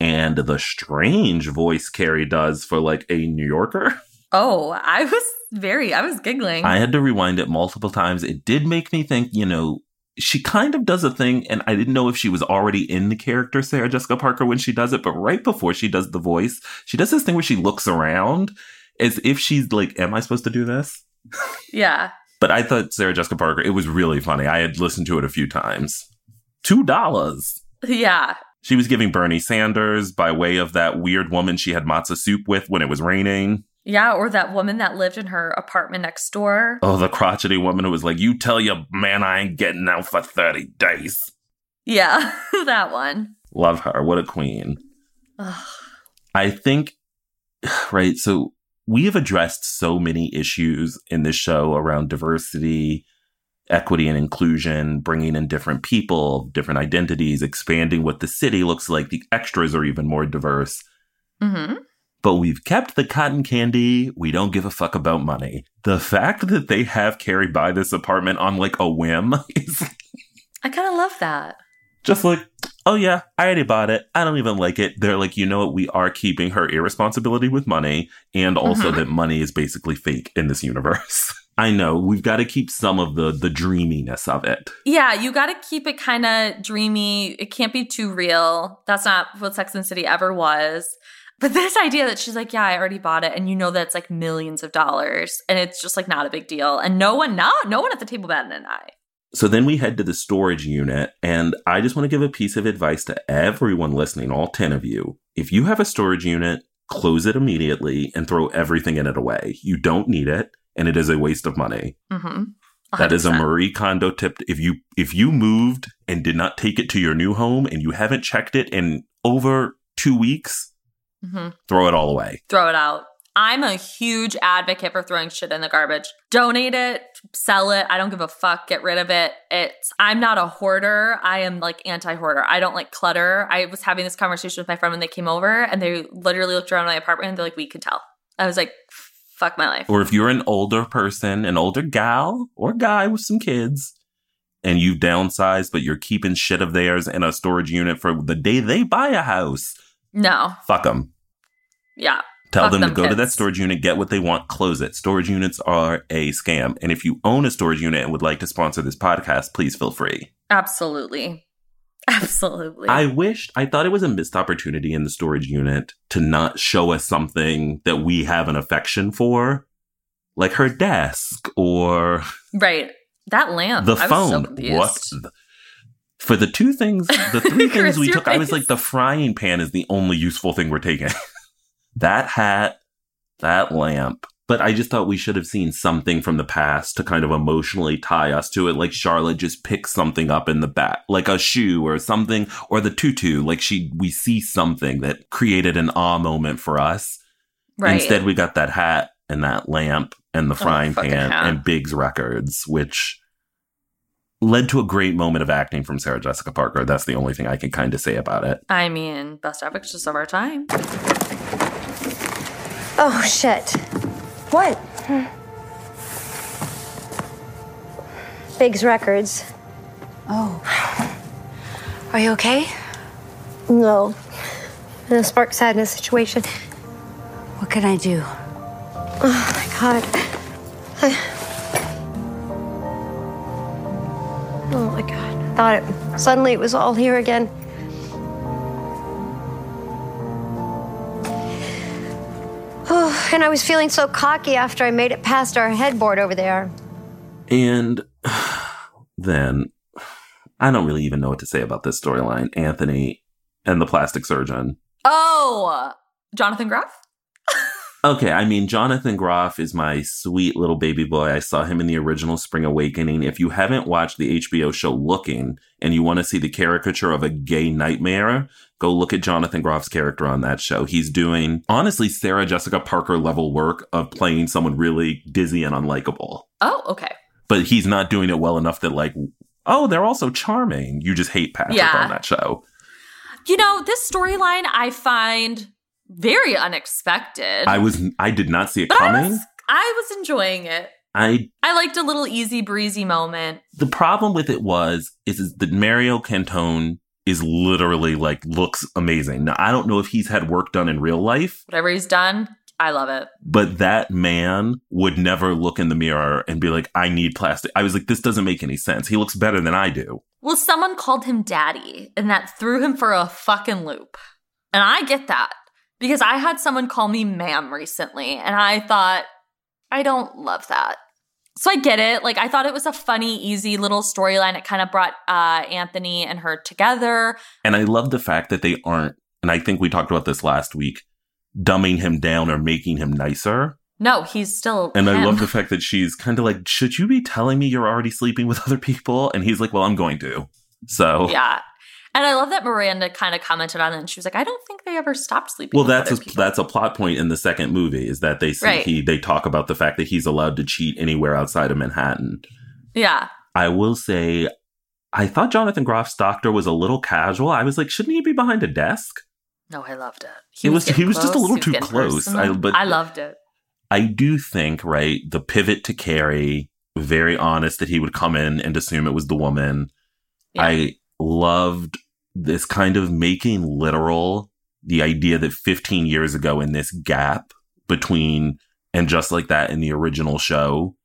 and the strange voice Carrie does for like a New Yorker. Oh, I was very, I was giggling. I had to rewind it multiple times. It did make me think, you know, she kind of does a thing, and I didn't know if she was already in the character Sarah Jessica Parker when she does it, but right before she does the voice, she does this thing where she looks around as if she's like, Am I supposed to do this? Yeah. but I thought Sarah Jessica Parker, it was really funny. I had listened to it a few times. Two dollars. Yeah. She was giving Bernie Sanders by way of that weird woman she had matzo soup with when it was raining. Yeah, or that woman that lived in her apartment next door. Oh, the crotchety woman who was like, You tell your man I ain't getting out for 30 days. Yeah, that one. Love her. What a queen. I think, right, so we have addressed so many issues in this show around diversity equity and inclusion, bringing in different people, different identities, expanding what the city looks like. The extras are even more diverse. Mm-hmm. But we've kept the cotton candy. We don't give a fuck about money. The fact that they have Carrie buy this apartment on like a whim is. I kind of love that. Just like, oh yeah, I already bought it. I don't even like it. They're like, you know what? We are keeping her irresponsibility with money and also mm-hmm. that money is basically fake in this universe. I know we've got to keep some of the the dreaminess of it. Yeah, you got to keep it kind of dreamy. It can't be too real. That's not what Sex and City ever was. But this idea that she's like, yeah, I already bought it, and you know that's like millions of dollars, and it's just like not a big deal, and no one, not no one at the table batted an eye. So then we head to the storage unit, and I just want to give a piece of advice to everyone listening, all ten of you. If you have a storage unit, close it immediately and throw everything in it away. You don't need it and it is a waste of money. Mm-hmm. That is a Marie Kondo tip. If you if you moved and did not take it to your new home and you haven't checked it in over two weeks, mm-hmm. throw it all away. Throw it out. I'm a huge advocate for throwing shit in the garbage. Donate it, sell it. I don't give a fuck. Get rid of it. It's I'm not a hoarder. I am like anti-hoarder. I don't like clutter. I was having this conversation with my friend when they came over and they literally looked around my apartment and they're like, we could tell. I was like, fuck my life. Or if you're an older person, an older gal or guy with some kids, and you've downsized, but you're keeping shit of theirs in a storage unit for the day they buy a house. No. Fuck them. Yeah. Tell them, them to go kids. to that storage unit, get what they want, close it. Storage units are a scam. And if you own a storage unit and would like to sponsor this podcast, please feel free. Absolutely. Absolutely. I wished, I thought it was a missed opportunity in the storage unit to not show us something that we have an affection for, like her desk or. Right. That lamp. The I phone. Was so what? The, for the two things, the three things we took, I was like, the frying pan is the only useful thing we're taking. that hat, that lamp, But I just thought we should have seen something from the past to kind of emotionally tie us to it. Like Charlotte just picks something up in the back, like a shoe or something, or the tutu. Like she, we see something that created an awe moment for us. Right. Instead, we got that hat and that lamp and the Oh, frying fucking pan hat. and Big's records, which led to a great moment of acting from Sarah Jessica Parker. That's the only thing I can kind of say about it. I mean, best actress of our time. Oh, shit. What? Hmm. Big's Records. Oh. Are you okay? No. In a spark sadness situation. What can I do? Oh, my God. I- Oh, my God. I thought it, suddenly it was all here again. Oh, and I was feeling so cocky after I made it past our headboard over there. And then I don't really even know what to say about this storyline. Anthony and the plastic surgeon. Oh, Jonathan Groff? Okay, I mean, Jonathan Groff is my sweet little baby boy. I saw him in the original Spring Awakening. If you haven't watched the HBO show Looking and you want to see the caricature of a gay nightmare, go look at Jonathan Groff's character on that show. He's doing, honestly, Sarah Jessica Parker level work of playing someone really dizzy and unlikable. Oh, okay. But he's not doing it well enough that, like, oh, they're also charming. You just hate Patrick Yeah. on that show. You know, this storyline I find very unexpected. I was, I did not see it But I coming. was, I was enjoying it. I I liked a little easy breezy moment. the problem with it was is, is that Mario Cantone is literally like looks amazing. Now I don't know if he's had work done in real life, Whatever he's done, I love it. but that man would never look in the mirror and be like, I need plastic. I was like, this doesn't make any sense. He looks better than I do. Well, someone called him daddy, and that threw him for a fucking loop. And I get that because I had someone call me ma'am recently, and I thought, I don't love that. So I get it. Like, I thought it was a funny, easy little storyline. It kind of brought uh, Anthony and her together. And I love the fact that they aren't, and I think we talked about this last week, dumbing him down or making him nicer. No, he's still. And I love the fact that she's kind of like, should you be telling me you're already sleeping with other people? And he's like, well, I'm going to. So Yeah. And I love that Miranda kind of commented on it and she was like, I don't think they ever stopped sleeping. Well, that's a, that's a plot point in the second movie is that they see Right. he they talk about the fact that he's allowed to cheat anywhere outside of Manhattan. Yeah. I will say, I thought Jonathan Groff's doctor was a little casual. I was like, shouldn't he be behind a desk? No, I loved it. It was- getting he was just a little too close. I- but- I loved it. I do think right the pivot to Carrie, very honest that he would come in and assume it was the woman. I loved this kind of making literal the idea that 15 years ago in this gap between and just like that in the original show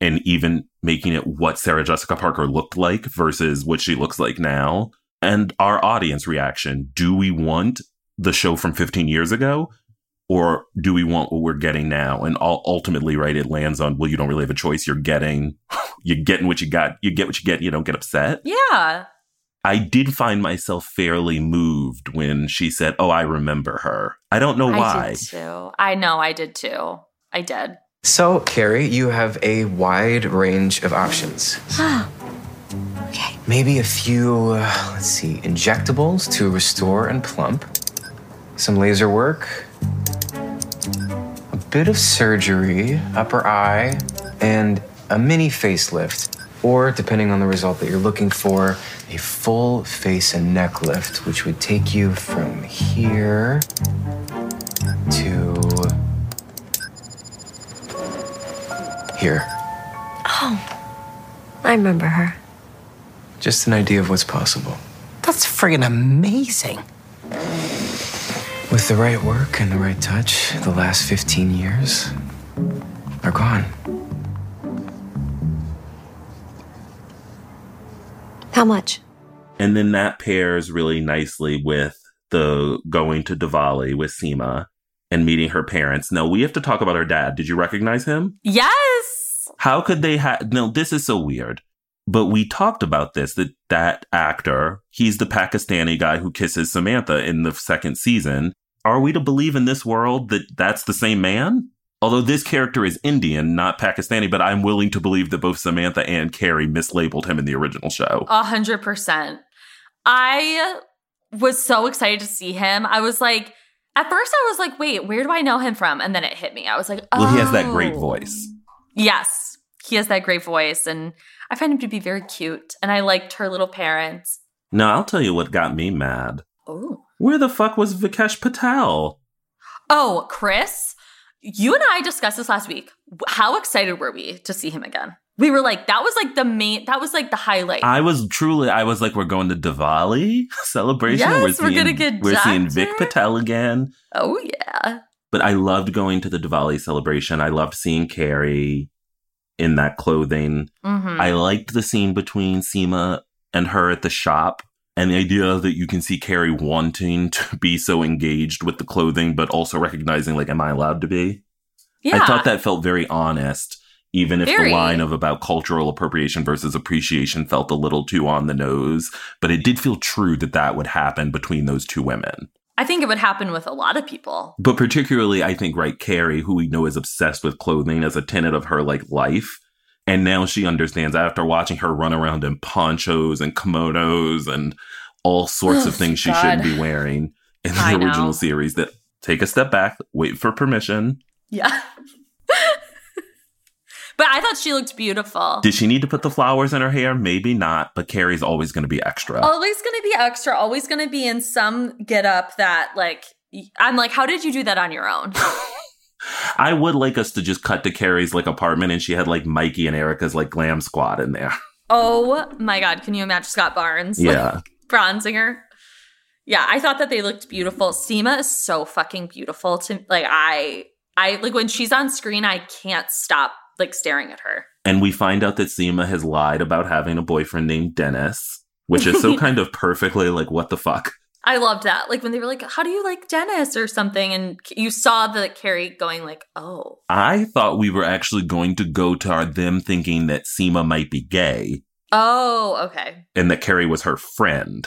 and even making it what Sarah Jessica Parker looked like versus what she looks like now and our audience reaction. Do we want the show from 15 years ago or do we want what we're getting now? And ul- ultimately right it lands on well you don't really have a choice. You're getting you're getting what you got. You get what you get. You don't get upset. Yeah. I did find myself fairly moved when she said, "Oh, I remember her." I don't know I why. did too. I know I did too. I did. So, Carrie, you have a wide range of options. okay. Maybe a few, uh, let's see, injectables to restore and plump, some laser work, a bit of surgery, upper eye, and a mini facelift. Or, depending on the result that you're looking for, a full face and neck lift, which would take you from here to here. Oh, I remember her. Just an idea of what's possible. That's friggin' amazing. With the right work and the right touch, the last 15 years are gone. How much? And then that pairs really nicely with the going to Diwali with Seema and meeting her parents. Now we have to talk about her dad. Did you recognize him? Yes. How could they have? No, this is so weird. But we talked about this that that actor, he's the Pakistani guy who kisses Samantha in the second season. Are we to believe in this world that that's the same man? Although this character is Indian, not Pakistani, but I'm willing to believe that both Samantha and Carrie mislabeled him in the original show. A hundred percent. I was so excited to see him. I was like, at first I was like, wait, where do I know him from? And then it hit me. I was like, oh. Well, he has that oh. great voice. Yes, he has that great voice. And I find him to be very cute. And I liked her little parents. Now, I'll tell you what got me mad. Oh. Where the fuck was Vikesh Patel? Oh, Chris, you and I discussed this last week. How excited were we to see him again? We were like, that was like the main, that was like the highlight. I was truly, I was like, we're going to Diwali celebration. Yes, we're, we're seeing, gonna get We're seeing Vic Patel again. oh, yeah. But I loved going to the Diwali celebration. I loved seeing Carrie in that clothing. Mhm. I liked the scene between Seema and her at the shop. And the idea that you can see Carrie wanting to be so engaged with the clothing, but also recognizing, like, am I allowed to be? Yeah. I thought that felt very honest, even if Very. the line of about cultural appropriation versus appreciation felt a little too on the nose. But it did feel true that that would happen between those two women. I think it would happen with a lot of people. But particularly, I think, right, Carrie, who we know is obsessed with clothing as a tenet of her like life. And now she understands after watching her run around in ponchos and kimonos and all sorts of things she God. shouldn't be wearing in the I know. original series that take a step back, wait for permission. Yeah. but I thought she looked beautiful. Did she need to put the flowers in her hair? Maybe not, but Carrie's always going to be extra. always going to be extra, always going to be in some get up that, like, I'm like, how did you do that on your own? I would like us to just cut to Carrie's like apartment and she had like Mikey and Erica's like glam squad in there. oh my God. Can you imagine Scott Barnes? like, Yeah. Bronzinger? Yeah, I thought that they looked beautiful. Seema is so fucking beautiful to like I I like when she's on screen, I can't stop like staring at her. And we find out that Seema has lied about having a boyfriend named Dennis, which is so kind of perfectly like, what the fuck? I loved that. Like when they were like, "How do you like Dennis?" or something, and you saw the Carrie going like, "Oh, I thought we were actually going to go to our, them thinking that Seema might be gay oh, okay, and that Carrie was her friend.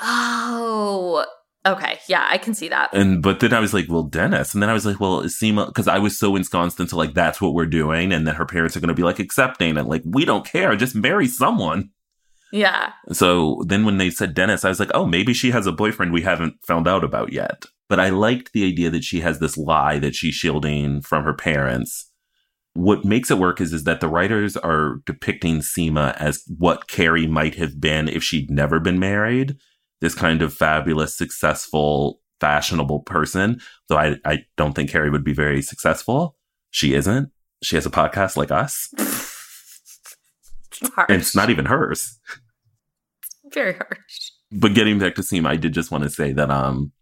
oh, okay, yeah, I can see that." And but then I was like, well, Dennis. And then I was like, well, is Seema because I was so ensconced into like that's what we're doing, and that her parents are gonna be like accepting and like, we don't care, just marry someone. Yeah, So then when they said Dennis, I was like, oh, maybe she has a boyfriend we haven't found out about yet. But I liked the idea that she has this lie that she's shielding from her parents. What makes it work is, is that the writers are depicting Seema as what Carrie might have been if she'd never been married. This kind of fabulous, successful, fashionable person. Though I, I don't think Carrie would be very successful. She isn't. She has a podcast like us. harsh. And it's not even hers. Very harsh. but getting back to Seema, I did just want to say that um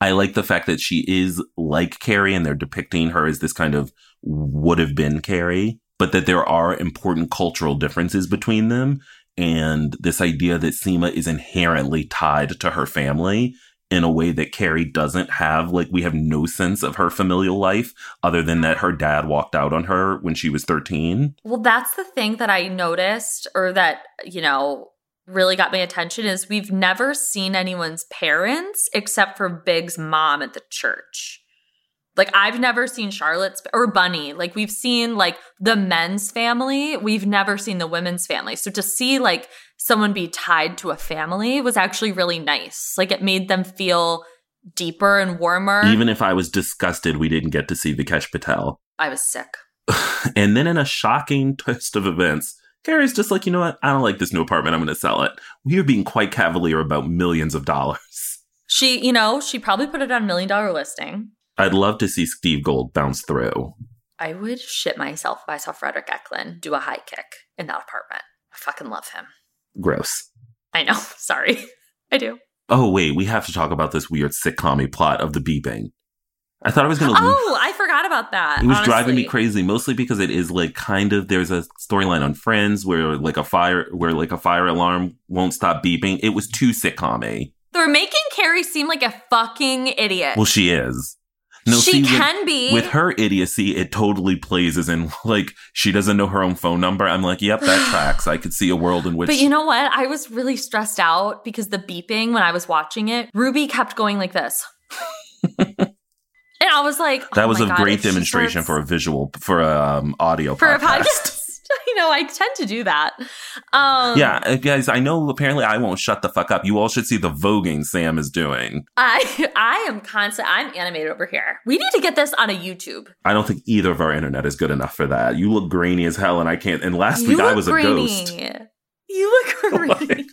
I like the fact that she is like Carrie and they're depicting her as this kind of would have been Carrie, but that there are important cultural differences between them. And this idea that Seema is inherently tied to her family in a way that Carrie doesn't have. Like, we have no sense of her familial life other than that her dad walked out on her when she was 13. Well, that's the thing that I noticed, or that you know really got my attention is we've never seen anyone's parents except for Big's mom at the church. Like I've never seen Charlotte's or Bunny. Like we've seen like the men's family, we've never seen the women's family. So to see like someone be tied to a family was actually really nice. Like it made them feel deeper and warmer. Even if I was disgusted we didn't get to see Vikesh Patel. I was sick. And then in a shocking twist of events, Carrie's just like, you know what? I don't like this new apartment. I'm going to sell it. We are being quite cavalier about millions of dollars. She, you know, she probably put it on a million dollar listing. I'd love to see Steve Gold bounce through. I would shit myself if I saw Fredrik Eklund do a high kick in that apartment. I fucking love him. Gross. I know. Sorry. I do. Oh, wait, we have to talk about this weird sitcom plot of the beeping. I thought I was going to Oh, I forgot about that. It was driving me crazy, mostly because it is like kind of there's a storyline on Friends where like a fire where like a fire alarm won't stop beeping. It was too sitcom They're making Carrie seem like a fucking idiot. Well, she is. No, she with- can be. With her idiocy, it totally plays as in like she doesn't know her own phone number. I'm like, yep, that tracks. I could see a world in which but you know what? I was really stressed out because the beeping when I was watching it, Ruby kept going like this. and I was like, That oh was a God, great demonstration starts- for a visual for a um, audio for a podcast. podcast. you know, I tend to do that. Um, Yeah, uh, guys, I know apparently I won't shut the fuck up. You all should see the voguing Sam is doing. I I am constant. I'm animated over here. We need to get this on a YouTube. I don't think either of our internet is good enough for that. You look grainy as hell, and I can't. And last You week I was a grainy. ghost. You look grainy.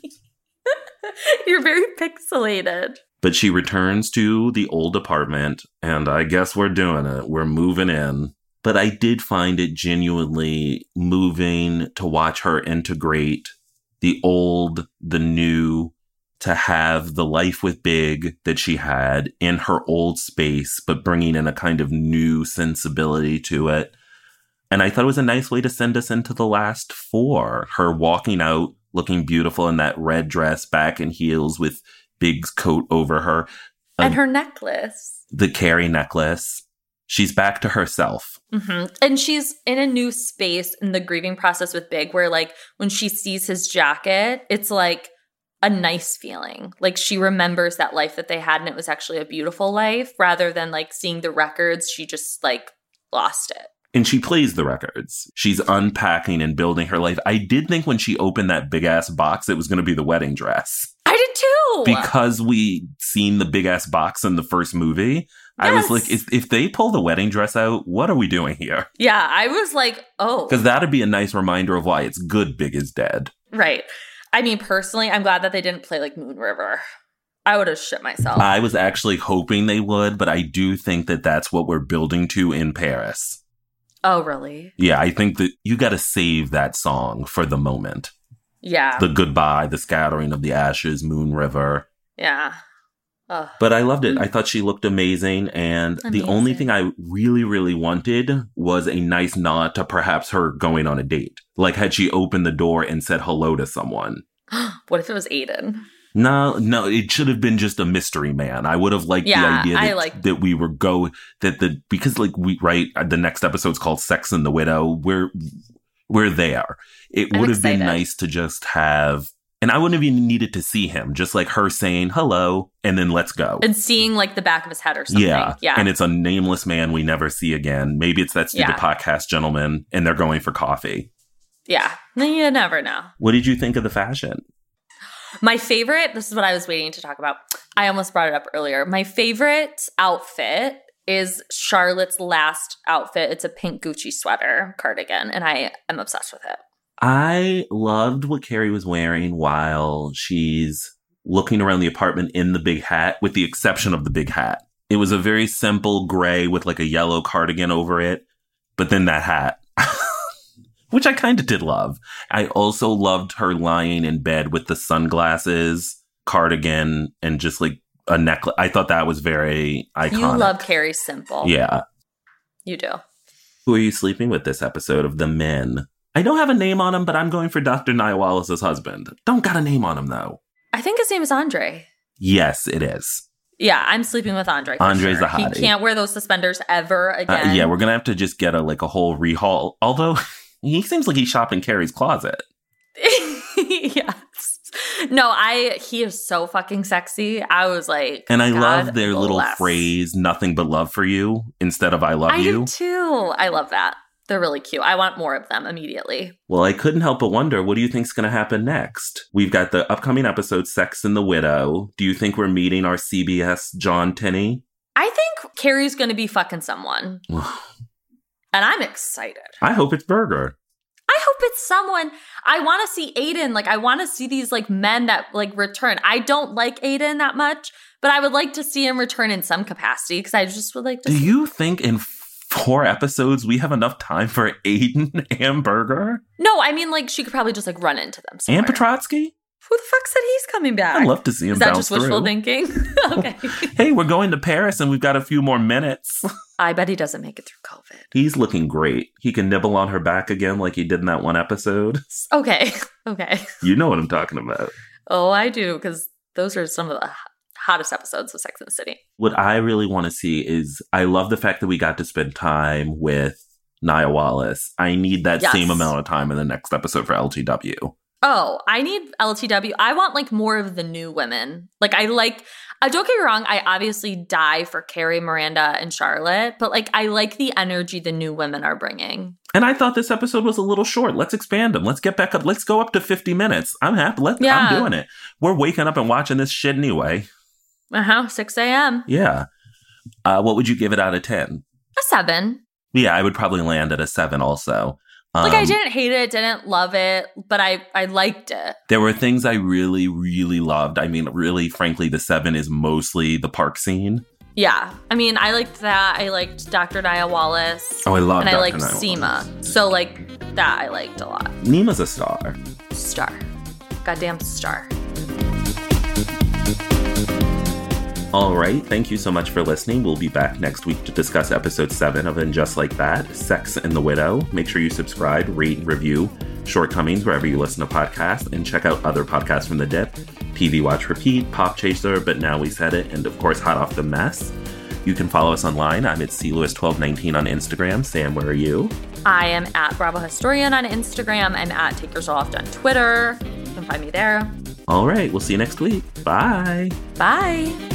You're very pixelated. But she returns to the old apartment, and I guess we're doing it. We're moving in. But I did find it genuinely moving to watch her integrate the old, the new, to have the life with Big that she had in her old space, but bringing in a kind of new sensibility to it. And I thought it was a nice way to send us into the last four. Her walking out looking beautiful in that red dress, back in heels with Big's coat over her. and Uh, her necklace. the Carrie necklace. She's back to herself. hmm And she's in a new space in the grieving process with Big, where like when she sees his jacket, it's like a nice feeling. Like she remembers that life that they had, and it was actually a beautiful life, rather than like seeing the records. She just like lost it. And she plays the records. She's unpacking and building her life. I did think when she opened that big ass box, it was going to be the wedding dress. I did too. Because we seen the big ass box in the first movie, I was like, if, if they pull the wedding dress out, what are we doing here? yeah, I was like, oh, Because that'd be a nice reminder of why it's good Big is dead. right. I mean, personally, I'm glad that they didn't play like Moon River. I would have shit myself. I was actually hoping they would, but I do think that that's what we're building to in Paris. oh, really? Yeah, I think that you got to save that song for the moment. Yeah. The goodbye, the scattering of the ashes, Moon River. yeah. Ugh. But I loved it. Mm. I thought she looked amazing. And the only thing I really, really wanted was a nice nod to perhaps her going on a date. Like, had she opened the door and said hello to someone? what if it was Aiden? No, no, it should have been just a mystery man. I would have liked Yeah, the idea that, that we were go that the because like we right the next episode's called Sex and the Widow. We're we're. It I'm would have been nice to just have and I wouldn't have even needed to see him, just like her saying hello and then let's go. And seeing like the back of his head or something. Yeah. Yeah. And it's a nameless man we never see again. Maybe it's that stupid Yeah. podcast gentleman and they're going for coffee. yeah. You never know. What did you think of the fashion? My favorite, this is what I was waiting to talk about. I almost brought it up earlier. My favorite outfit is Charlotte's last outfit. It's a pink Gucci sweater cardigan, and I am obsessed with it. I loved what Carrie was wearing while she's looking around the apartment in the big hat, with the exception of the big hat. It was a very simple gray with like a yellow cardigan over it, but then that hat, which I kind of did love. I also loved her lying in bed with the sunglasses, cardigan, and just like a necklace. I thought that was very iconic. You love Carrie Simple. Yeah. You do. Who are you sleeping with this episode of The Men? I don't have a name on him, but I'm going for Dr. Nya Wallace's husband. Don't got a name on him, though. I think his name is Andre. Yes, it is. Yeah, I'm sleeping with Andre. Andre's sure. a hottie. He can't wear those suspenders ever Uh, again. yeah, we're going to have to just get a like a whole rehaul. Although he seems like he's shopping Carrie's closet. yes. No, I he is so fucking sexy. I was like, And I God love their little phrase, nothing but love for you, instead of I love I you. do too. I love that. They're really cute. I want more of them immediately. Well, I couldn't help but wonder what do you think's going to happen next? We've got the upcoming episode, Sex and the Widow. Do you think we're meeting our CBS John Tenney? I think Carrie's going to be fucking someone, and I'm excited. I hope it's Berger. I hope it's someone. I want to see Aiden. Like, I want to see these like men that like return. I don't like Aiden that much, but I would like to see him return in some capacity because I just would like to. Do see- you think in four episodes we have enough time for Aiden and Berger No, I mean like she could probably just like run into them. Somewhere. and Petrovsky? Who the fuck said he's coming back? I'd love to see him Is that just wishful through. thinking? okay. Hey, we're going to Paris and we've got a few more minutes. I bet he doesn't make it through COVID. He's looking great. He can nibble on her back again like he did in that one episode. Okay. Okay. You know what I'm talking about. Oh, I do because those are some of the hottest episodes of Sex and the City. What I really want to see is I love the fact that we got to spend time with Nya Wallace. I need that Yes. same amount of time in the next episode for LTW. Oh, I need LTW. I want like more of the new women. Like I like uh, don't get me wrong, I obviously die for Carrie, Miranda, and Charlotte, but like I like the energy the new women are bringing. And I thought this episode was a little short. Let's expand them. Let's get back up. Let's go up to 50 minutes. I'm happy. Let, Yeah. I'm doing it. We're waking up and watching this shit anyway. Uh huh. 6 a.m. Yeah. Uh, what would you give it out of 10? A seven. Yeah, I would probably land at a 7 also. Like I Um, didn't hate it, didn't love it, but I I liked it. There were things I really, really loved. I mean, really, frankly, the 7 is mostly the park scene. Yeah. I mean, I liked that. I liked Dr. Nya Wallace. Oh, I love And I Dr. liked Nya Seema. So like that I liked a lot. Nima's a star. Star. Goddamn star. All right. Thank you so much for listening. We'll be back next week to discuss episode seven of And Just Like That Sex and the Widow. Make sure you subscribe, rate, and review Shortcomings wherever you listen to podcasts, and check out other podcasts from The Dip TV Watch Repeat, Pop Chaser, But Now We Said It, and of course, Hot Off the Mess. You can follow us online. I'm at CLewis1219 on Instagram. Sam, where are you? I am at Bravo Historian on Instagram. I'm at Take Yours Off on Twitter. You can find me there. All right. We'll see you next week. Bye. Bye.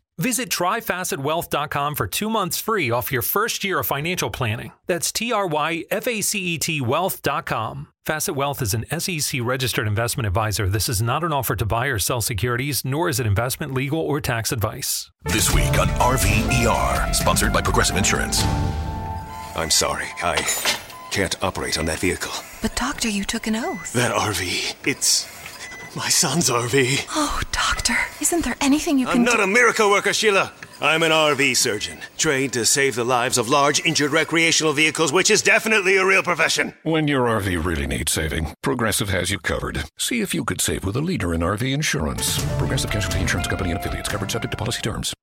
Visit tryfacetwealth.com for two months free off your first year of financial planning. That's T R Y F A C E T wealth.com. Facet Wealth is an SEC registered investment advisor. This is not an offer to buy or sell securities, nor is it investment, legal, or tax advice. This week on RVER, sponsored by Progressive Insurance. I'm sorry, I can't operate on that vehicle. But, Doctor, you took an oath. That RV, it's my son's RV. Oh, Doctor, isn't there anything you can I'm not do? a miracle worker, Sheila. I'm an RV surgeon, trained to save the lives of large injured recreational vehicles, which is definitely a real profession. When your RV really needs saving, Progressive has you covered. See if you could save with a leader in RV insurance. Progressive Casualty Insurance Company and affiliates covered subject to policy terms.